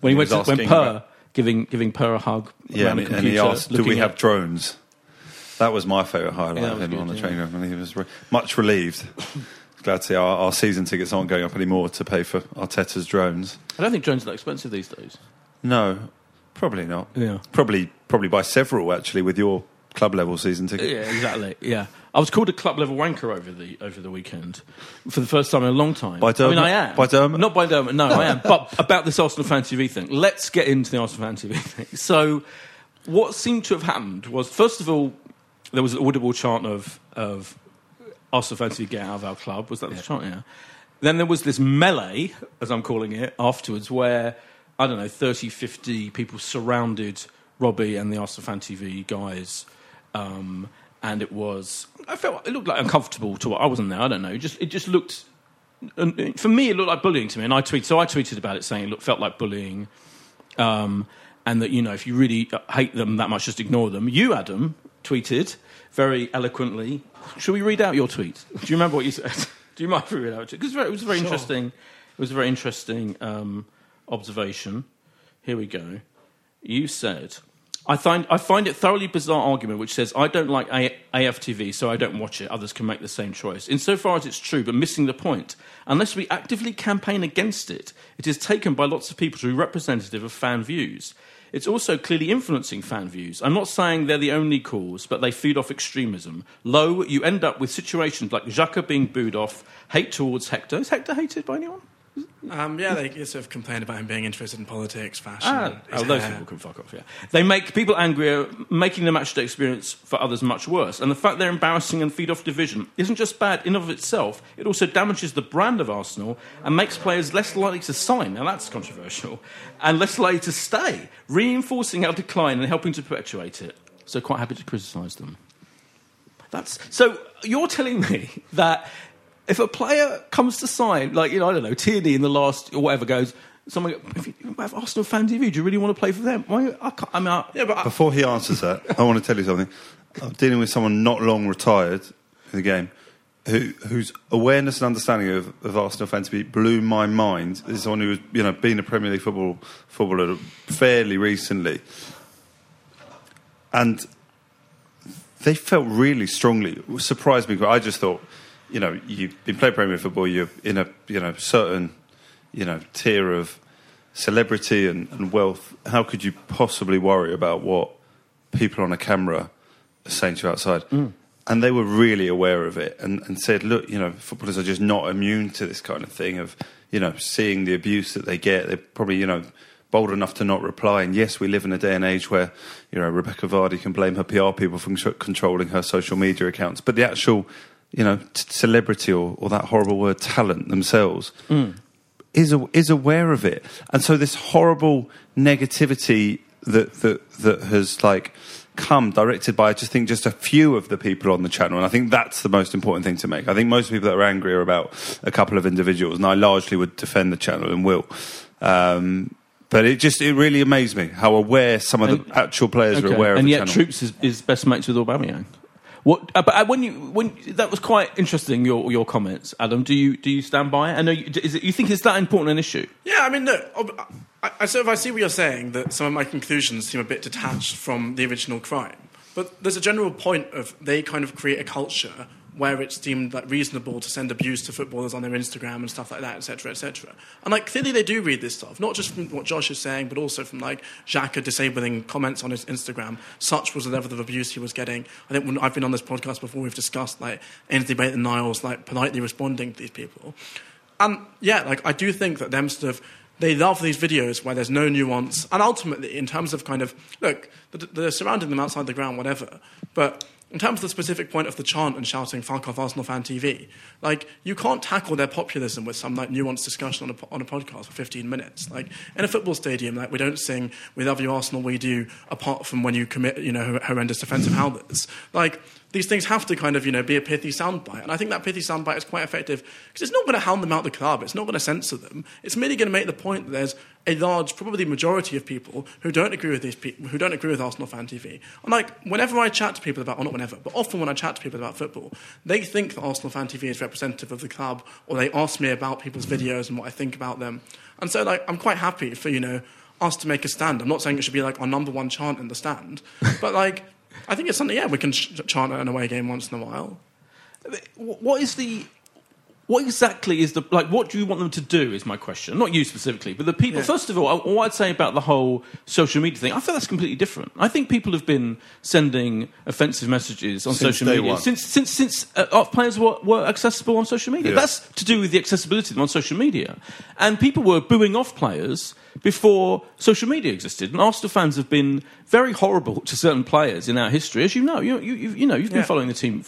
When he, went to, when asking Per about- giving giving Per a hug, yeah, and, the and he asked, "Do we have at- drones?" That was my favourite highlight Yeah, of him good, on the yeah. training ground, and he was re- much relieved. Glad to see our, our season tickets aren't going up anymore to pay for Arteta's drones. I don't think drones are that expensive these days. No, probably not. Yeah. Probably, probably by several actually with your club level season ticket. Yeah, exactly. Yeah, I was called a club level wanker over the over the weekend for the first time in a long time. By I mean, I am By Dermot? not by Dermot. No, I am. But about this Arsenal fan TV thing, let's get into the Arsenal fan TV thing. So, what seemed to have happened was, first of all, there was an audible chant of of Arsenal fan TV get out of our club. Was that the chant? Yeah. Then there was this melee, as I'm calling it, afterwards, where I don't know, 30, 50 people surrounded Robbie and the Arsenal fan TV guys. Um, and it was, I felt it looked like uncomfortable to what I wasn't there. I don't know. It just, it just looked, for me, it looked like bullying to me. And I tweeted, so I tweeted about it saying it looked, felt like bullying. Um, and that, you know, if you really hate them that much, just ignore them. You, Adam, tweeted very eloquently. Should we read out your tweet? Do you remember what you said? Do you mind if we read out? Because it was very Sure. interesting. It was a very interesting um, observation. Here we go. You said, I find, I find it thoroughly bizarre argument which says, I don't like A- AFTV, so I don't watch it. Others can make the same choice. Insofar as it's true, but missing the point. Unless we actively campaign against it, it is taken by lots of people to be representative of fan views. It's also clearly influencing fan views. I'm not saying they're the only cause, but they feed off extremism. Lo, you end up with situations like Xhaka being booed off, hate towards Hector. Is Hector hated by anyone? Um, yeah, they sort of complained about him being interested in politics, fashion. Ah, oh, those hair. people can fuck off, yeah. They make people angrier, making the matchday experience for others much worse. And the fact they're embarrassing and feed off division isn't just bad in of itself, it also damages the brand of Arsenal and makes players less likely to sign. Now that's controversial. And less likely to stay, reinforcing our decline and helping to perpetuate it. So quite happy to criticise them. That's so you're telling me that if a player comes to sign, like you know, I don't know, Tierney in the last or whatever goes, someone if you have Arsenal fan TV, do you really want to play for them? Why, I, can't, I mean, I, Yeah, but I, Before he answers that, I want to tell you something. I'm dealing with someone not long retired in the game who, whose awareness and understanding of, of Arsenal fans be blew my mind. This is someone who was, you know, been a Premier League football footballer fairly recently. And they felt really strongly. It surprised me. but I just thought, you know, you've been playing Premier football, you're in a you know certain you know tier of celebrity and, and wealth. How could you possibly worry about what people on a camera are saying to you outside? Mm. And they were really aware of it and, and said, look, you know, footballers are just not immune to this kind of thing of, you know, seeing the abuse that they get. They're probably, you know, bold enough to not reply. And yes, we live in a day and age where, you know, Rebecca Vardy can blame her PR people for controlling her social media accounts. But the actual, you know, t- celebrity or, or that horrible word talent themselves is a, is aware of it, and so this horrible negativity that that that has like come directed by I just think just a few of the people on the channel, and I think that's the most important thing to make. I think most people that are angry are about a couple of individuals, and I largely would defend the channel and will. Um, but it just it really amazed me how aware some of the And- actual players are Okay. aware of and yet channel. Troops is, is best mates with Aubameyang. What? Uh, but uh, when you when that was quite interesting your your comments, Adam. Do you do you stand by it? I know you, is it, you think it's that important an issue. Yeah, I mean, I, I sort of I see what you're saying that some of my conclusions seem a bit detached from the original crime, but there's a general point of they kind of create a culture where it's deemed like reasonable to send abuse to footballers on their Instagram and stuff like that, etc., etc. And like clearly they do read this stuff, not just from what Josh is saying, but also from like Xhaka disabling comments on his Instagram. Such was the level of abuse he was getting. I think when I've been on this podcast before, we've discussed like Ainsley Maitland Niles like politely responding to these people. And yeah, like I do think that them sort of they love these videos where there's no nuance, and ultimately, in terms of kind of look, they're surrounding them outside the ground, whatever. But in terms of the specific point of the chant and shouting "fuck off Arsenal fan TV," like you can't tackle their populism with some like nuanced discussion on a on a podcast for 15 minutes. Like in a football stadium, like we don't sing "We love you Arsenal," we do. Apart from when you commit, you know, hor- horrendous defensive howlers, like these things have to kind of you know be a pithy soundbite, and I think that pithy soundbite is quite effective because it's not going to hound them out the club, it's not going to censor them. It's merely going to make the point that there's a large, probably majority of people who don't agree with these people, who don't agree with Arsenal fan TV. And like whenever I chat to people about, or not whenever, but often when I chat to people about football, they think that Arsenal fan TV is representative of the club, or they ask me about people's videos and what I think about them. And so like I'm quite happy for you know us to make a stand. I'm not saying it should be like our number one chant in the stand, but like. I think it's something, yeah, we can ch- chant at an away game once in a while. What is the. What exactly is the like? What do you want them to do? Is my question. Not you specifically, but the people. Yeah. First of all, what I'd say about the whole social media thing, I feel that's completely different. I think people have been sending offensive messages on Since social media one. since since since uh, players were, were accessible on social media. Yeah. That's to do with the accessibility of them on social media, and people were booing off players before social media existed. And Arsenal fans have been very horrible to certain players in our history, as you know. You you, you, you know you've been Yeah. following the team.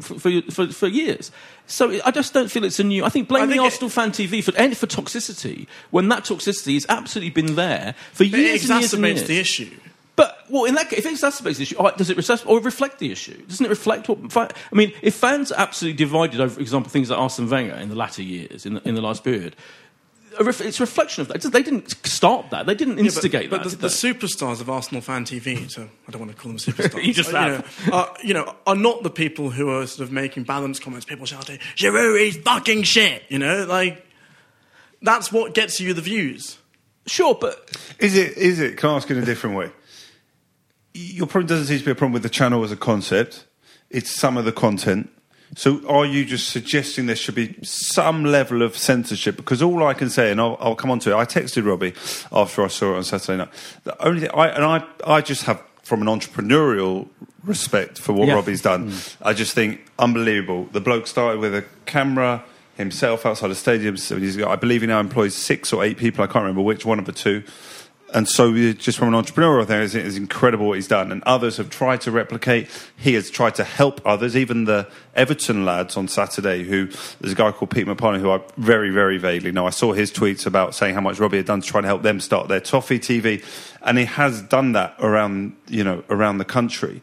For, for, for, years. So I just don't feel it's a new. I think blaming think it- Arsenal fan TV for and for toxicity when that toxicity has absolutely been there for It years and years and exacerbates years. the issue. But well, in that case, if it exacerbates the issue, does it recess- or reflect the issue? Doesn't it reflect what? I mean, if fans are absolutely divided over, for example, things like Arsene Wenger in the latter years, in the, in the last period, it's a reflection of that. They didn't start that. They didn't Yeah, but- instigate but, that. the, the superstars of Arsenal fan TV, so I don't want to call them superstars. You just uh, have. know, are, you know, are not the people who are sort of making balanced comments. People shouting, "Giroud is fucking shit." You know, like that's what gets you the views. Sure, but Is it? Is it? Can I ask in a different way? Your problem doesn't seem to be a problem with the channel as a concept. It's some of the content. So, are you just suggesting there should be some level of censorship? Because all I can say, and I'll, I'll come on to it. I texted Robbie after I saw it on Saturday night. The only thing I and I, I just have from an entrepreneurial respect for what Yeah. Robbie's done. Mm. I just think unbelievable. The bloke started with a camera himself outside the stadium. So he's got, I believe he now employs six or eight people. I can't remember which one of the two. And so, just from an entrepreneurial thing, it's, it's incredible what he's done. And others have tried to replicate. He has tried to help others. Even the Everton lads on Saturday, who there's a guy called Pete McParney, who I very, very vaguely know. I saw his tweets about saying how much Robbie had done to try and help them start their Toffee TV, and he has done that around, you know, around the country.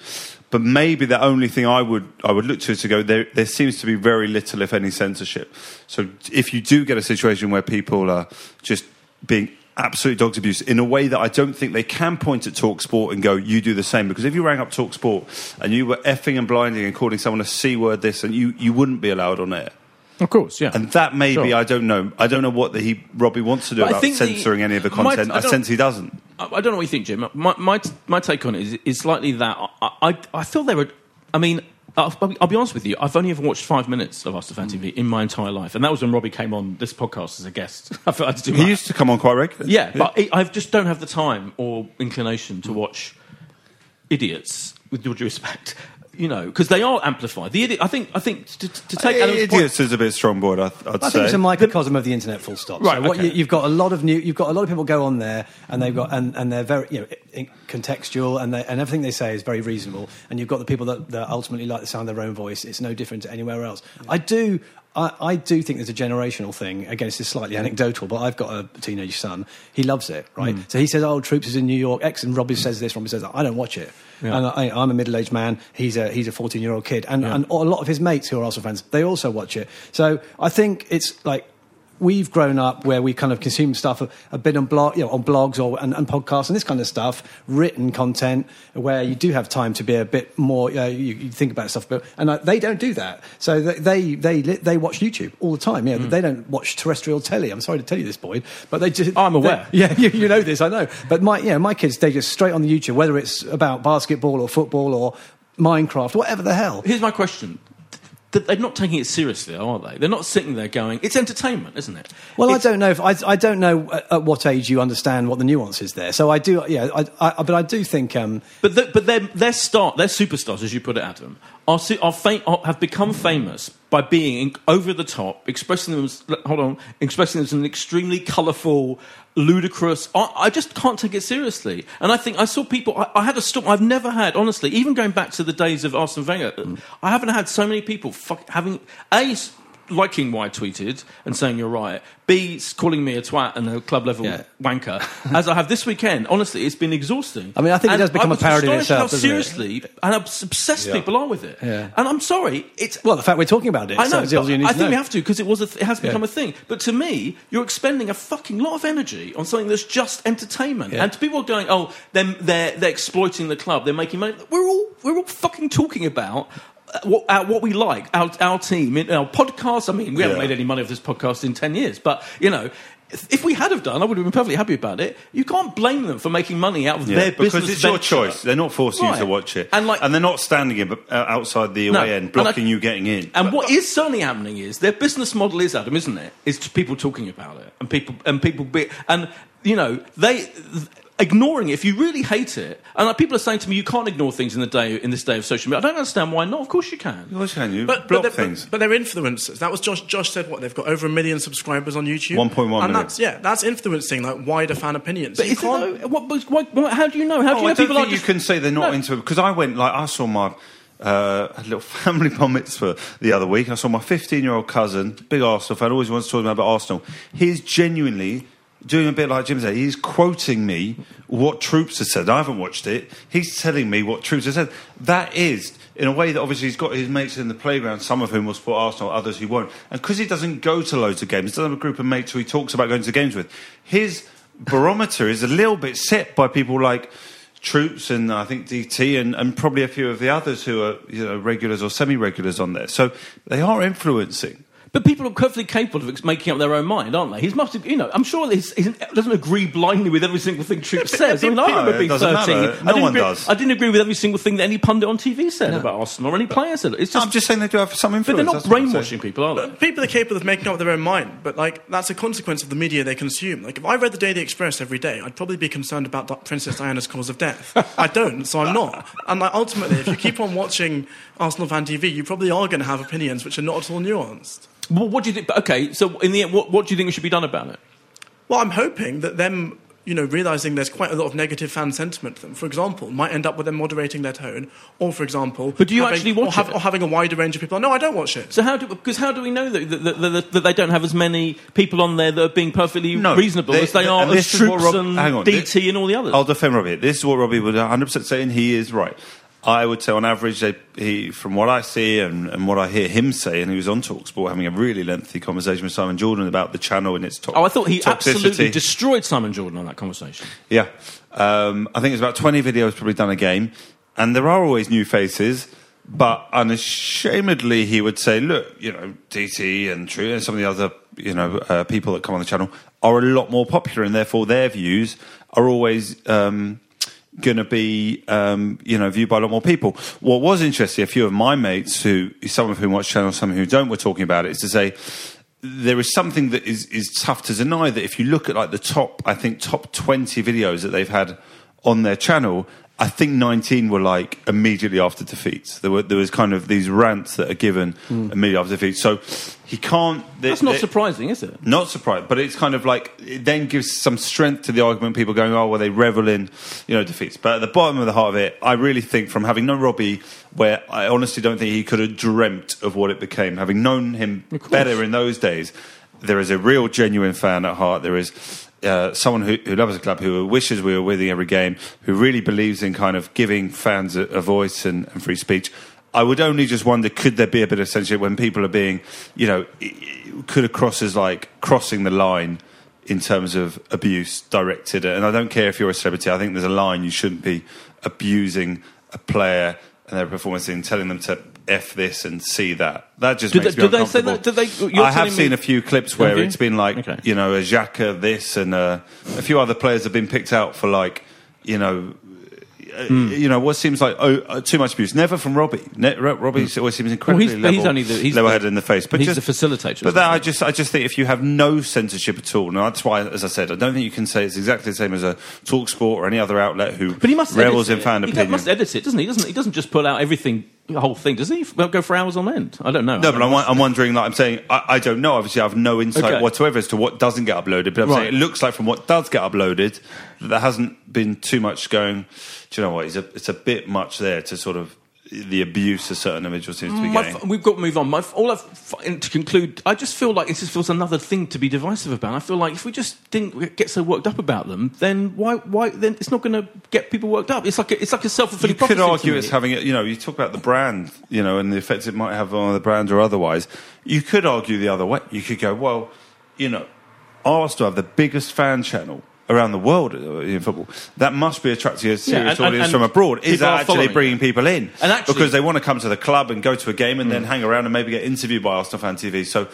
But maybe the only thing I would I would look to is to go there. There seems to be very little, if any, censorship. So if you do get a situation where people are just being absolute dogs abuse in a way that I don't think they can point at Talk Sport and go, "You do the same." Because if you rang up Talk Sport and you were effing and blinding and calling someone a c word, this and you you wouldn't be allowed on air. of course, yeah. And that maybe Sure. I don't know. I don't know what the, he Robbie wants to do But about think the- censoring any of the my- content. I I, sense he doesn't. I, I don't know what you think, Jim. My, my, my take on it is, is slightly that I, I, I feel there are. I mean, Uh, I'll, I'll be honest with you. I've only ever watched five minutes of Arsenal Fan hmm. TV in my entire life, and that was when Robbie came on this podcast as a guest. I felt I had to do He my- used to come on quite regularly. yeah, but I I just don't have the time or inclination to hmm. watch idiots. With all due respect, you know, because they are amplified. The idiot. I think. I think to, to take uh, Adam's point- idiots is a bit strong word. I, I'd I say. think it's a microcosm of the internet. Full stop. Right, So what okay. you, you've got a lot of new. You've got a lot of people go on there, and they've got and, and they're very you know in- contextual, and they, and everything they say is very reasonable. And you've got the people that, that ultimately like the sound of their own voice. It's no different to anywhere else. I do. I, I do think there's a generational thing. Again, this is slightly anecdotal, but I've got a teenage son. He loves it, right? Hmm. So he says, "Oh, Troops is in New York." X and Robbie says this. Robbie says that. I don't watch it. Yeah. And I, I'm a middle-aged man. He's a he's a 14-year-old kid, and, and a lot of his mates who are Arsenal fans, they also watch it. So I think it's like we've grown up where we kind of consume stuff a, a bit on blog, you know, on blogs or and, and podcasts and this kind of stuff, written content where you do have time to be a bit more. Uh, you, you think about stuff, but and uh, they don't do that. So they they they, they watch YouTube all the time. Yeah, they don't watch terrestrial telly. I'm sorry to tell you this, Boyd, but they just. I'm aware. they- yeah, you, you know this, I know. But my, you know, my kids, they just straight on the YouTube, whether it's about basketball or football or Minecraft, whatever the hell. Here's my question. Th- They're not taking it seriously, are they? They're not sitting there going, "It's entertainment, isn't it?" Well, It's- I don't know if I, I don't know at, at what age you understand what the nuance is there. So I do, yeah. I, I, but I do think um, But the, but their their star, their superstars, as you put it, Adam, are, are, fam- are have become famous by being over the top, expressing them. As, hold on, expressing them as an extremely colourful, ludicrous. I, I just can't take it seriously. And I think I saw people. I, I had a storm. I've never had, honestly, even going back to the days of Arsene Wenger. I haven't had so many people fuck, having a liking why I tweeted and saying you're right. B s- calling me a twat and a club level Yeah. wanker. as I have this weekend. Honestly, it's been exhausting. I mean, I think it has become I a was parody in itself, How doesn't it? seriously and obs- obsessed Yeah. people are with it. Yeah. And I'm sorry, it's Well, the fact we're talking about it, I know. it's all but you need I think know. we have to because it was a th- it has become Yeah. a thing. But to me, you're expending a fucking lot of energy on something that's just entertainment. Yeah. And to people going, "Oh, they're, they're they're exploiting the club. They're making money." We're all we're all fucking talking about. Uh, What, uh, what we like, our, our team, in our podcast. I mean, we haven't Yeah. made any money off this podcast in 10 years, but, you know, if we had have done, I would have been perfectly happy about it. You can't blame them for making money out of Yeah, their because business it's your choice. They're not forcing you to watch it, And, like- and they're not standing in, uh, outside the No, away end, and I- blocking you getting in. And what is certainly happening is their business model is Adam, isn't it? Is people talking about it and people and people be and you know they. Ignoring it, if you really hate it, and like, people are saying to me, you can't ignore things in the day in this day of social media. I don't understand why not. Of course you can. Of course can you But, block but, they're, things. but, but they're influencers. That was Josh. Josh said what they've got over a million subscribers on YouTube. 1.1 and million. That's yeah, that's influencing like wider fan opinions. But you can't. though? What, what, what, how do you know? How do Oh, you know I don't people think are you just- can say they're not No. into it because I went like I saw my uh, a little family bar mitzvah the other week. I saw my 15 year old cousin, big Arsenal fan, always wants to talk about Arsenal. He's genuinely doing a bit like Jim said. He's quoting me what Troops has said. I haven't watched it. He's telling me what Troops has said. That is. In a way that obviously he's got his mates in the playground, some of whom will support Arsenal, others who won't. And because he doesn't go to loads of games, he doesn't have a group of mates who he talks about going to games with, his barometer is a little bit set by people like Troops and I think DT and, and probably a few of the others who are you know regulars or semi-regulars on there. So they are influencing. But people are perfectly capable of making up their own mind, aren't they? He's must have, you know, I'm sure he's, he doesn't agree blindly with every single thing Troop says. I mean, I No, remember it being 13. matter. I No didn't one agree, does. I didn't agree with every single thing that any pundit on TV said about Arsenal or any player said. It's just, I'm just saying they do have some but influence. they're not that's what I'm saying. brainwashing people, are they? But people are capable of making up their own mind, but like that's a consequence of the media they consume. Like if I read the Daily Express every day, I'd probably be concerned about Princess Diana's cause of death. I don't, so I'm not. And like ultimately, if you keep on watching Arsenal fan TV, you probably are going to have opinions which are not at all nuanced. Well, what do you think? Okay, so in the end, what, what do you think should be done about it? Well, I'm hoping that them, you know, realizing there's quite a lot of negative fan sentiment to them, for example, might end up with them moderating their tone, or for example, But do you having- actually watch or, have- it? or having a wider range of people? No, I don't watch it. So how do because how do we know that that, that, that, that they don't have as many people on there that are being perfectly No, reasonable they- as they they- are as this is what Troops Rob- and hang on, DT thi- and all the others? I'll defend Robbie. This is what Robbie would 100% say, and he is right. I would say, on average, they, he, from what I see and, and what I hear him say, and he was on Talksport having a really lengthy conversation with Simon Jordan about the channel and its to- oh, I thought he toxicity. absolutely destroyed Simon Jordan on that conversation. Yeah. Um, I think it's about 20 videos probably done a game. And there are always new faces. But unashamedly, he would say, look, you know, DT and True and some of the other, you know, uh, people that come on the channel are a lot more popular. And therefore, their views are always um, going to be, um, you know, viewed by a lot more people. What was interesting, a few of my mates, who some of whom watch channel, some who don't, were talking about it, is to say, there is something that is, is tough to deny that if you look at like the top, I think top 20 videos that they've had on their channel, I think 19 were like immediately after defeats. There were there was kind of these rants that are given hmm. immediately after defeats. So he can't. they- That's not they- surprising, is it? Not surprising, but it's kind of like it then gives some strength to the argument. People going, "Oh, well, they revel in, you know, defeats." But at the bottom of the heart of it, I really think, from having known Robbie, where I honestly don't think he could have dreamt of what it became, having known him better in those days, there is a real, genuine fan at heart. There is. Uh, someone who, who loves the club, who wishes we were winning every game, who really believes in kind of giving fans a, a voice and, and free speech. I would only just wonder could there be a bit of censorship when people are being, you know, could have crossed as like crossing the line in terms of abuse directed at. And I don't care if you're a celebrity, I think there's a line you shouldn't be abusing a player and their performance in telling them to F this and see that. That just Do makes they- me do they say that- do they- I have seen me- a few clips where it's been like, Okay. you know, a Xhaka this and uh, a few other players have been picked out for like, you know, uh, you know what seems like oh, uh, too much abuse. Never from Robbie. Ne- Ro- Robbie always seems incredibly he's- level, he's only the- he's level-headed the- in the face. But he's just, the facilitator, But that. I just, I just think if you have no censorship at all, now that's why, as I said, I don't think you can say it's exactly the same as a Talk Sport or any other outlet who But he must revels edit in fan it. He opinion. must edit it, doesn't he? Doesn't he? Doesn't just pull out everything the whole thing. Does he go for hours on end? I don't know. No, but I'm, I'm wondering. Like I'm saying, I, I don't know. Obviously, I have no insight Okay. whatsoever as to what doesn't get uploaded. But I'm Right. saying it looks like from what does get uploaded, that there hasn't been too much going. Do you know what? It's a, it's a bit much there to sort of the abuse a certain individual seems to be mm, My getting. we've got to move on. My, all I've, to conclude, I just feel like it just feels another thing to be divisive about. I feel like if we just didn't get so worked up about them, then why? Why? Then it's not going to get people worked up. It's like a, it's like a self fulfilling you could argue it's having, a, you know, you talk about the brand, you know, and the effects it might have on the brand or otherwise. You could argue the other way. You could go, well, you know, Arsenal have the biggest fan channel around the world uh, in football. That must be attracting a serious and- audience and from abroad. Is that actually bringing people in? And actually- because they want to come to the club and go to a game and Hmm. then hang around and maybe get interviewed by Arsenal Fan TV. So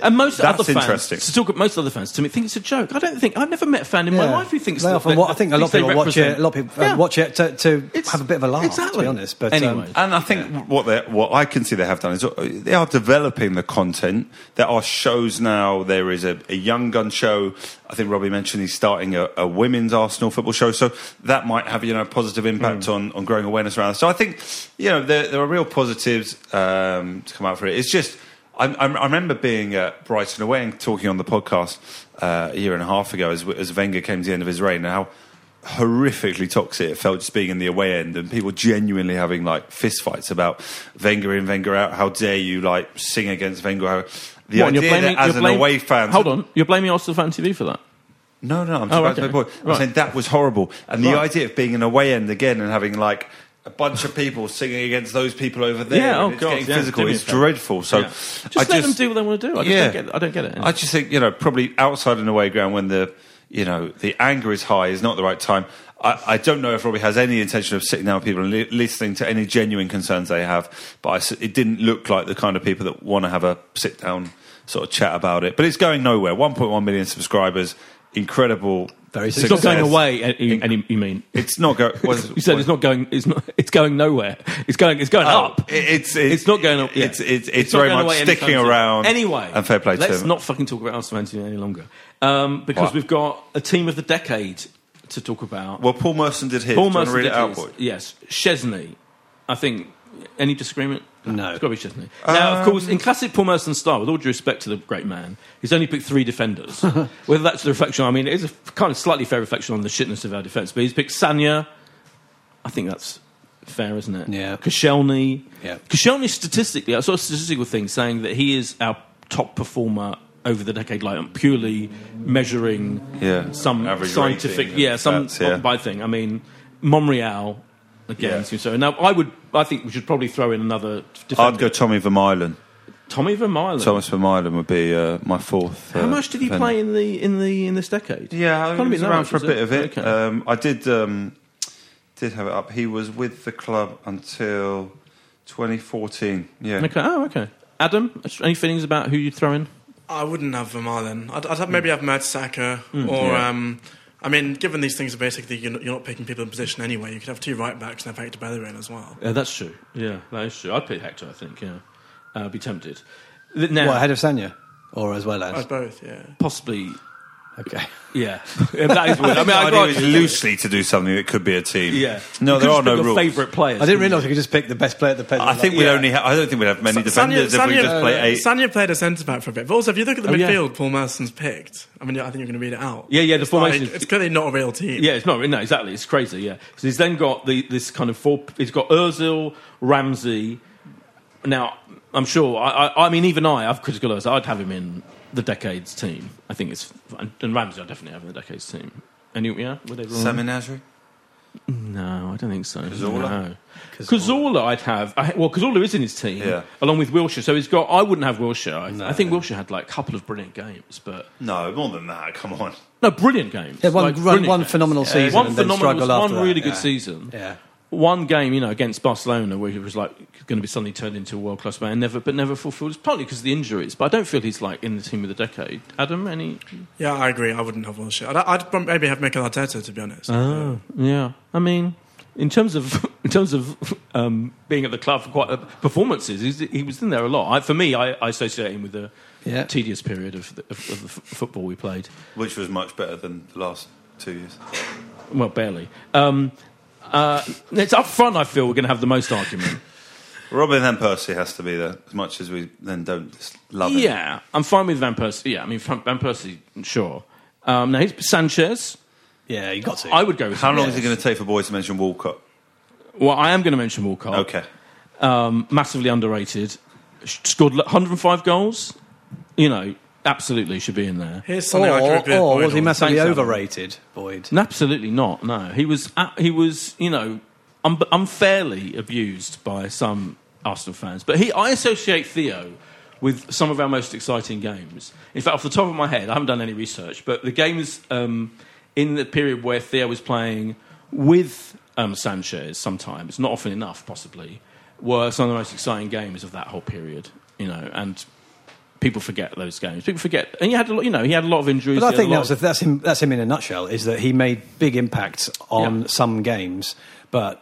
And most That's other fans, interesting. to talk, most other fans to me think it's a joke. I don't think I've never met a fan in my Yeah. life who thinks They that, often that- I think a lot of they people watch it. represent- A lot of people uh, Yeah. watch it to, to It's- have a bit of a laugh. To exactly. be honest, but um, Anyway. And I think what they what I can see they have done is uh, they are developing the content. There are shows now. There is a, a young gun show. I think Robbie mentioned he's starting a, a women's Arsenal football show. So that might have you know a positive impact Hmm. on, on growing awareness around. it. So I think you know there, there are real positives um, to come out for it. It's just. I, I remember being at Brighton away and talking on the podcast uh, a year and a half ago as, as Wenger came to the end of his reign. And how horrifically toxic it felt just being in the away end and people genuinely having like fist fights about Wenger in, Wenger out. How dare you like sing against Wenger? How, the What, idea you're blaming, that as an blaming- away fan. Hold on, you're blaming Arsenal fan TV for that. No, no, I'm Oh, about okay. make a point. I'm Right. saying that was horrible. And the Right. idea of being in away end again and having like a bunch of people singing against those people over there Yeah, oh, it's God, getting yeah, physical do me a is favour. dreadful. So Yeah. Just I let just them do what they want to do. I just Yeah. don't get. I don't get it. I just think you know probably outside an away ground when the you know the anger is high is not the right time. I, I don't know if Robbie has any intention of sitting down with people and li- listening to any genuine concerns they have, but I it didn't look like the kind of people that want to have a sit down sort of chat about it. But it's going nowhere. 1.1 million subscribers, incredible. Very it's not going away. Any, any, you mean? It's not going. You said it's not going. It's not. It's going nowhere. It's going. It's going Oh, up. it- it's- it's not going up. yeah. it's- it's- it's not very much sticking around. Anyway, And fair play to let's him. not fucking talk about Arsenal fan TV any longer, um, because What? we've got a team of the decade to talk about. Well, Paul Merson did his. Paul Do you want to Merson did it out, his. boy? Yes, Szczesny. I think. Any disagreement? No. It's got to be Szczesny. now, Um, of course, in classic Paul Merson style, with all due respect to the great man, he's only picked three defenders. Whether that's the reflection, I mean, it is a kind of slightly fair reflection on the shitness of our defence, but he's picked Sagna. I think that's fair, isn't it? Yeah. Koscielny. Yeah. Koscielny, statistically, I saw a statistical thing saying that he is our top performer over the decade, like purely measuring Yeah, some average scientific, rating and yeah, some stats, yeah. by thing. I mean, Monreal again. Yeah. So now, I would, I think we should probably throw in another. I'd go Tommy Vermaelen. Tommy Vermaelen. Thomas Vermaelen would be uh, my fourth. How uh, much did he defender. play in the in the in this decade? Yeah, I Can't mean, be he was that around much, for a was bit of it. Okay. Um, I did um, did have it up. He was with the club until 2014. Yeah. okay. Oh, okay. Adam, any feelings about who you'd throw in? I wouldn't have Vermaelen. I'd, I'd have, maybe have Mertesacker Mm, or. yeah. Um, I mean, given these things are basically you're not, you're not picking people in position anyway, you could have two right backs and have Hector Bellerin as well. Yeah, that's true. Yeah, that is true. I'd pick Hector. I think. Yeah, uh, I'd be tempted. Th- Now, what ahead of Sagna, or as well I'd as both, yeah. possibly. Okay. Yeah, Yeah, that is weird. I mean, the I idea got is loosely to do something that could be a team. Yeah. No, You there could are just no rules. Favourite players. I didn't realise you? we could just pick the best player at the I think we'd Yeah. only. Ha- I don't think we'd have many defenders if we just play uh, eight. Sagna played a centre back for a bit. But also, if you look at the Oh, yeah. midfield Paul Merson's picked, I mean, I think you're going to read it out. Yeah, yeah, the It's formation like- is- it's clearly not a real team. Yeah, it's not. No, exactly. It's crazy. Yeah. So he's then got the this kind of four. He's got Özil, Ramsey. Now, I'm sure. I, I, I mean, even I, I've critical Özil. I'd have him in the decades team. I think it's and, and Ramsey. I definitely have in the decades team. And you, yeah, would everyone? Samir Nasri. No, I don't think so. Cazorla? No. Cazorla, I'd have. I, well, Cazorla is in his team, Yeah. along with Wilshere. So he's got. I wouldn't have Wilshere. I, I think Wilshere had like a couple of brilliant games, but No, more than that. Come on. no, brilliant games. Yeah, one- Like, one- brilliant one games. phenomenal season one and then phenomenal, struggle one after that, really good yeah. season. Yeah. One game, you know, against Barcelona, where he was like going to be suddenly turned into a world class player, never, but never fulfilled. It's partly because of the injuries, but I don't feel he's like in the team of the decade. Adam, any? Yeah, I agree. I wouldn't have Wilshere. I'd, I'd maybe have Mikel Arteta, to be honest. Oh, yeah. I mean, in terms of in terms of um, being at the club for quite uh, performances, he's, he was in there a lot. I, for me, I, I associate him with the Yeah. tedious period of the, of, of the f- football we played. Which was much better than the last two years. Well, barely. Um, uh, it's up front. I feel we're going to have the most argument. Robin Van Persie has to be there as much as we then don't love him. Yeah, I'm fine with Van Persie. Yeah, I mean Van Van Persie, sure. Um, now he's Sanchez. Yeah, you got to. I would go with How long Sanchez. is it going to take for boys to mention Walcott? Well, I am going to mention Walcott. Okay. Um, massively underrated. Scored 105 goals. You know, absolutely should be in there. Here's something I or, agree with or was he massively Thanks, overrated, Boyd? No, Absolutely not. No, he was. a- He was. You know, un- unfairly abused by some Arsenal fans. But he, I associate Theo with some of our most exciting games. In fact, off the top of my head, I haven't done any research, but the games um, in the period where Theo was playing with um, Sanchez, sometimes not often enough, possibly, were some of the most exciting games of that whole period. You know, and. People forget those games. People forget, and he had a lot. You know, he had a lot of injuries. But I think a that lot was, that's him. That's him in a nutshell. Is that he made big impacts on Yeah. some games, but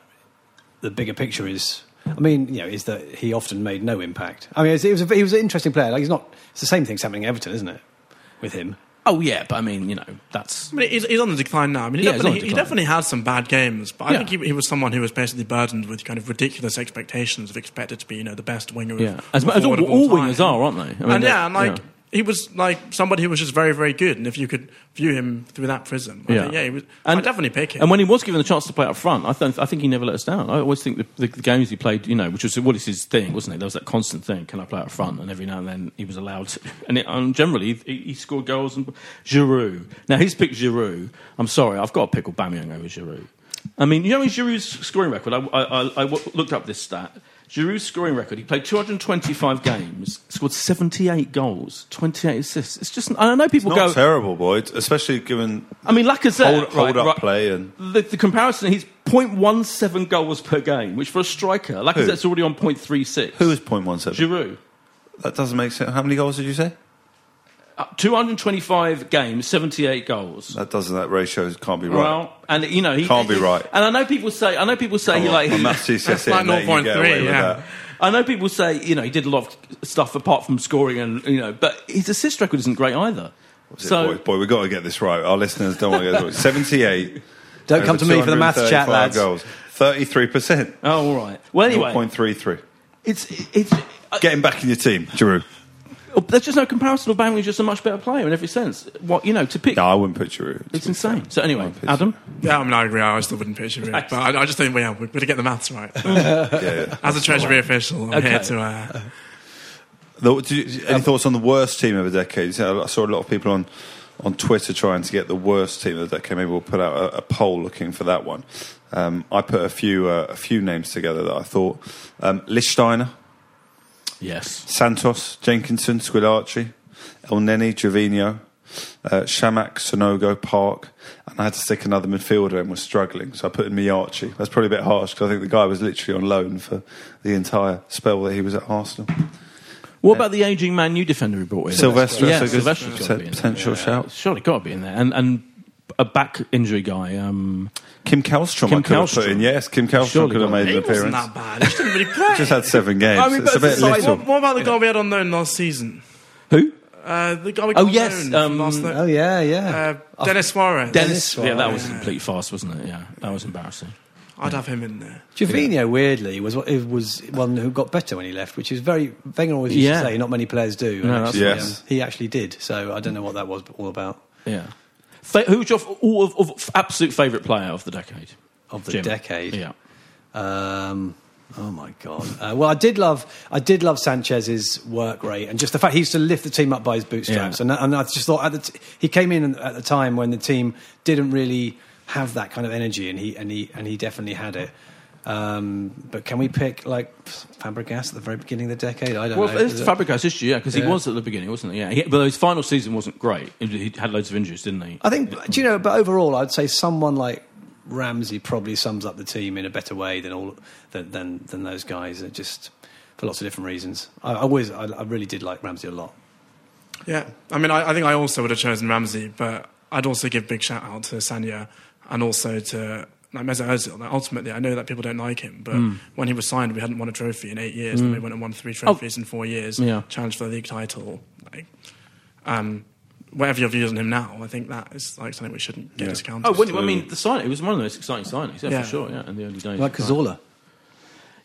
the bigger picture is. I mean, you know, is that he often made no impact. I mean, he was a, he was an interesting player. Like he's not. It's the same thing's happening at Everton, isn't it? With him. Oh yeah, but I mean, you know, that's I mean, he's, he's on the decline now. I mean, he, Yeah, he's on definitely, the he decline. definitely had some bad games, but I Yeah. think he, he was someone who was basically burdened with kind of ridiculous expectations of expected to be, you know, the best winger. Of, yeah. As, as all, forward of all time. wingers are, aren't they? I mean, and they're- yeah, and like he was like somebody who was just very, very good. And if you could view him through that prism, I Yeah. think, yeah, he was. And- I definitely pick him. And when he was given the chance to play up front, I, th- I think he never let us down. I always think the, the, the games he played, you know, which was what is his thing, wasn't it? There was that constant thing: can I play up front? And every now and then he was allowed to. And, it, and generally, he, he scored goals. And Giroud. Now he's picked Giroud. I'm sorry, I've got to pick Aubameyang over Giroud. I mean, you know, Giroud's scoring record. I I looked up this stat. Giroud's scoring record. He played 225 games, scored 78 goals, 28 assists. It's just. I know people Not go. terrible, Boyd, especially given I mean, Lacazette. hold, hold right, up right. play and The, the comparison, he's 0.17 goals per game, which for a striker, Lacazette's already on 0.36. Who is 0.17? Giroud. That doesn't make sense. How many goals did you say? Uh, 225 games, 78 goals. That doesn't. That ratio can't be right. Well, and you know he Can't be right. And I know people say, I know people say Come he on, like, my maths That's like and that, you get 0.3, yeah. that. I know people say, you know, he did a lot of stuff apart from scoring, and you know, but his assist record isn't great either. What's it, So boy, boy, we've got to get this right. Our listeners don't want to get this right. Seventy-eight. Don't come to me for the maths chat, 235 lads. Goals. Thirty-three percent. oh, all right. Well, anyway, Point three three. it's it's. Uh, Get him back in your team, Giroud. There's just no comparison. Aubameyang's just a much better player in every sense. What you know to pick, No, I wouldn't put Giroud. it's insane. So anyway, Adam, yeah, I mean, I agree. I still wouldn't pitch him, but I, I just think, well, yeah, we've got to get the maths right. Yeah, yeah. As a Treasury official, I'm Okay. here to. Uh, The- do you- any thoughts on the worst team of the decade? I saw a lot of people on, on Twitter trying to get the worst team of the decade. Maybe we'll put out a, a poll looking for that one. Um, I put a few uh, a few names together that I thought um, Lichtsteiner, yes, Santos, Jenkinson, Squillaci, El Neni, Gervinho, uh, Chamakh, Sanogo, Park, and I had to stick another midfielder and was struggling, so I put in Miyaichi. That's probably a bit harsh because I think the guy was literally on loan for the entire spell that he was at Arsenal. What about the aging Man U defender we brought in? Silvestre, yeah, that's a good Silvestre's in potential Yeah, shout. Surely got to be in there, and and a back injury guy. Um, Kim Kallstrom, Kim I could have put in. Yes, Kim Kallstrom Surely could have got made he an wasn't appearance. that bad. He just didn't really play. Just had seven games. I mean, it's but a bit aside- little. What, what about the guy we had on loan last season? who? Uh, the guy we got Oh, yes, loan um, from last Oh yeah, yeah. uh, Denis Suarez. Dennis. Dennis yeah, that was a complete farce, wasn't it? Yeah, that was embarrassing. I'd have him in there. Gervinho, weirdly, was it was one who got better when he left, which is very. Wenger always used Yeah. to say not many players do. No, actually. Yes. um, he actually did. So I don't know what that was all about. Yeah. Fa- who's your f- all of, of absolute favourite player of the decade? Of the Jim. decade, Yeah. Um, oh my god! Uh, well, I did love, I did love Sanchez's work rate and just the fact he used to lift the team up by his bootstraps. Yeah. And, and I just thought at the t- he came in at the time when the team didn't really have that kind of energy, and he and he and he definitely had it. Um, but can we pick like Fabregas at the very beginning of the decade? I don't Well, know. it's Is it- Fabregas issue, yeah, because he was at the beginning, wasn't he? Yeah, he, but his final season wasn't great. He- He had loads of injuries, didn't he? I think, do you know? But overall, I'd say someone like Ramsey probably sums up the team in a better way than all than than, than those guys. It just for lots of different reasons. I, I always, I, I really did like Ramsey a lot. Yeah, I mean, I, I think I also would have chosen Ramsey, but I'd also give big shout out to Sagna and also to like Mesut Ozil. Like, ultimately, I know that people don't like him, but Hmm. when he was signed, we hadn't won a trophy in eight years, and we went and won three trophies in four years. Oh. Yeah. challenged for the league title. Like, um, whatever your views on him now, I think that is like something we shouldn't get discounted. Oh, when, I mean, the signing, it was one of the most exciting signings, yeah, Yeah. for sure, yeah, in the early days. Like Right. Cazorla.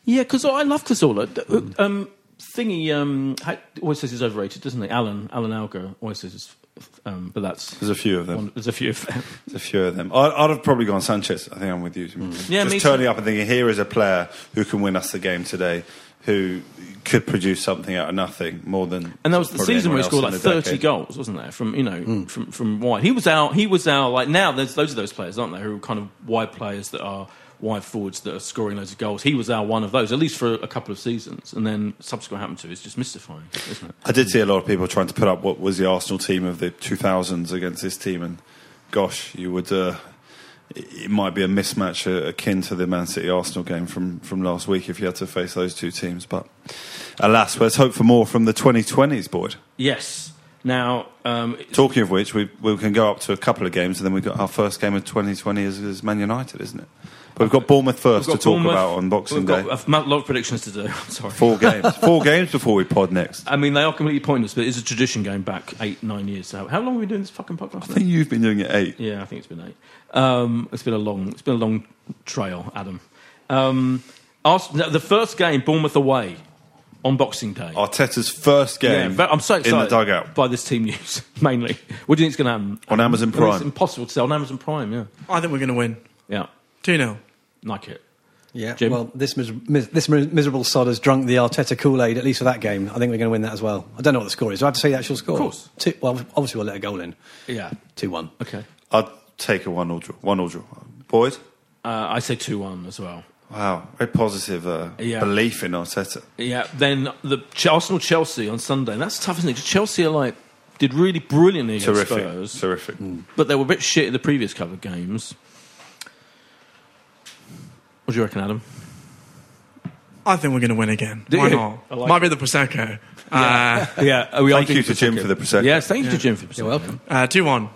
Yeah, because I love Cazorla. D- Um, thingy um, always says he's overrated, doesn't he? Alan Alan Alger always says, it's, um, but that's There's a few of them. one, there's a few of them. There's a few of them. I'd, I'd have probably gone Sanchez. I think I'm with you. Yeah, Just turning too. up and thinking, here is a player who can win us the game today, who could produce something out of nothing more than. And that was the season where he scored like else in the thirty decade. goals, wasn't there? From you know from from wide. He was out. he was out. like now. There's those are those players, aren't there? Who are kind of wide players that are wide forwards that are scoring loads of goals. He was our one of those, at least for a couple of seasons. And then subsequent happened to is just mystifying, isn't it? I did see a lot of people trying to put up what was the Arsenal team of the 2000s against this team, and gosh, you would. Uh, it might be a mismatch uh, akin to the Man City Arsenal game from, from last week if you had to face those two teams. But alas, let's hope for more from the 2020s, Boyd. Yes. Now, um, Talking of which, we, we can go up to a couple of games, and then we've got our first game of 2020 is, is Man United, isn't it? But we've got Bournemouth 1st we've to talk about on Boxing we've Day. got a m- lot of predictions to do. I'm sorry. Four games. Four games before we pod next. I mean, they are completely pointless, but it's a tradition going back eight, nine years. So, how long have we been doing this fucking podcast? I think you've been doing it eight. Yeah, I think it's been eight. Um, it's been a long, it's been a long trail, Adam. Um, Ars- no, the first game, Bournemouth away on Boxing Day. Arteta's first game Yeah, I'm so excited in the dugout. by this team news mainly. What do you think's going to happen On Amazon Well, It's Prime. impossible to say on Amazon Prime. Yeah, I think we're going to win. yeah, 2 0. Like it. Yeah, Jim? well, this, mis- mis- this miserable sod has drunk the Arteta Kool Aid, at least for that game. I think we're going to win that as well. I don't know what the score is. Do I have to say the actual score? Of course. Two, well, obviously, we'll let a goal in. Yeah. 2 1. Okay. I'd take a one all draw. One all draw. Boyd? Uh, I say two one as well. Wow, very positive uh, Yeah. belief in Arteta. Yeah. Then the Ch- Arsenal Chelsea on Sunday. And that's tough, isn't it? 'Cause Chelsea are like did really brilliantly against Terrific. Spurs, Terrific. but they were a bit shit in the previous couple of games. What do you reckon, Adam? I think we're going to win again. Do Why you? not? I like Might be the Prosecco. Uh, Yeah, are we Thank you to Jim for the Prosecco. Yes, thank you to Jim for the Prosecco. You're welcome. uh, 2 1.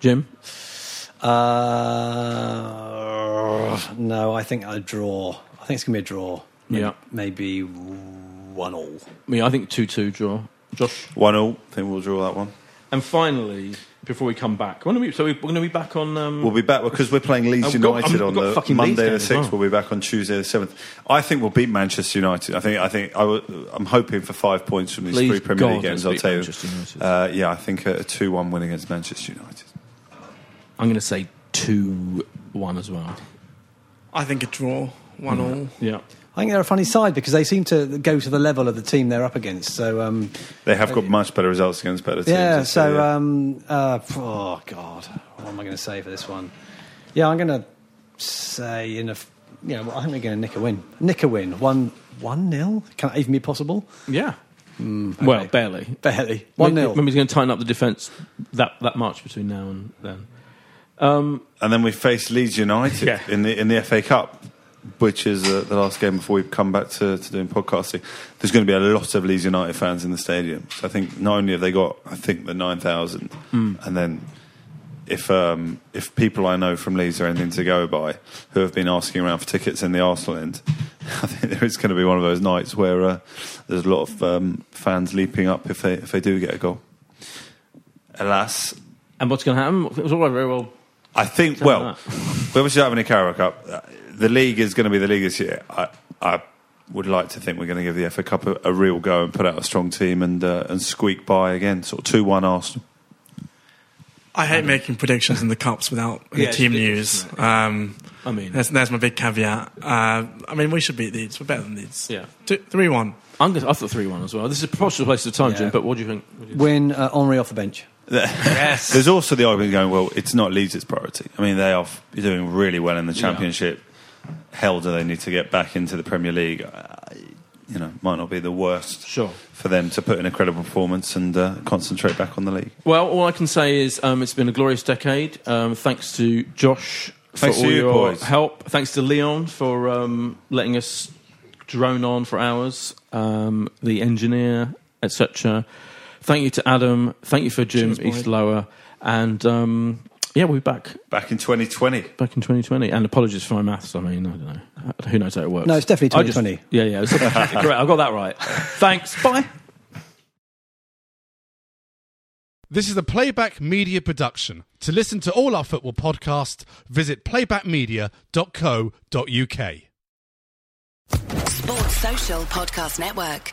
Jim. Uh, no, I think a draw. I think it's going to be a draw. Maybe, Yeah. Maybe 1 all. Yeah, I think two two draw. Josh. One all. I think we'll draw that one. And finally, before we come back, when are we, so we're going to be back on. Um, We'll be back because we're playing Leeds I've got- United I've on the fucking Monday the sixth. well. We'll be back on Tuesday the seventh. I think we'll beat Manchester United. I think. I think. I w- I'm hoping for five points from these Please three Premier League games. I'll tell you. Manchester United. Uh, yeah, I think a, a two-one win against Manchester United. I'm going to say two one as well. I think a draw. 1 all. Yeah. I think they're a funny side because they seem to go to the level of the team they're up against. So, um, They have got much better results against better teams. yeah, so, yeah. um, uh, oh, God. What am I going to say for this one? Yeah, I'm going to say, in a, f- you know, I think we're going to nick a win. Nick a win. 1 1 nil? Can that even be possible? Yeah. Well, barely. Barely. 1 0. Remember, he's going to tighten up the defence that, that much between now and then. and then we face Leeds United Yeah. in the in the FA Cup, which is uh, the last game before we come back to, to doing podcasting. There's going to be a lot of Leeds United fans in the stadium. So I think not only have they got, I think the nine thousand, and then if um, if people I know from Leeds are anything to go by, who have been asking around for tickets in the Arsenal end, I think there is going to be one of those nights where uh, there's a lot of um, fans leaping up if they if they do get a goal. Alas, And what's going to happen? It was all very well. I think, Tell well, me we obviously having a Carabao Cup. Uh, The league is going to be the league this year. I, I would like to think we're going to give the FA Cup a, a real go and put out a strong team and uh, and squeak by again, sort of 2 1 Arsenal. I hate making predictions in the cups without any Yeah, it's team ridiculous, news. Um, I mean, that's, that's my big caveat. Uh, I mean, we should beat Leeds. We're better than Leeds. yeah. Two, 3 1. I'm gonna, I thought 3 1 as well. This is a possible place of time, Yeah. Jim, but what do you think? What do you Win uh, Henry off the bench. Yes. There's also the argument going, well, it's not Leeds' priority. I mean, they are doing really well in the Yeah. Championship. Hell, do they need to get back into the Premier League? You know, might not be the worst Sure. for them to put in a credible performance and uh, concentrate back on the league. Well, all I can say is um, it's been a glorious decade. Um, thanks to Josh for Thanks to all you, your boys. help. Thanks to Leon for um, letting us drone on for hours. Um, the engineer, etc. Thank you to Adam. Thank you for Jim Cheers, boy. And um, yeah, we'll be back Back in 2020. back in 2020. And apologies for my maths. I mean, I don't know. Who knows how it works? No, it's definitely I just- 2020. yeah, yeah. It's correct. I got that right. Thanks. Bye. This is a Playback Media production. To listen to all our football podcasts, visit playbackmedia.co.uk. Sports Social Podcast Network.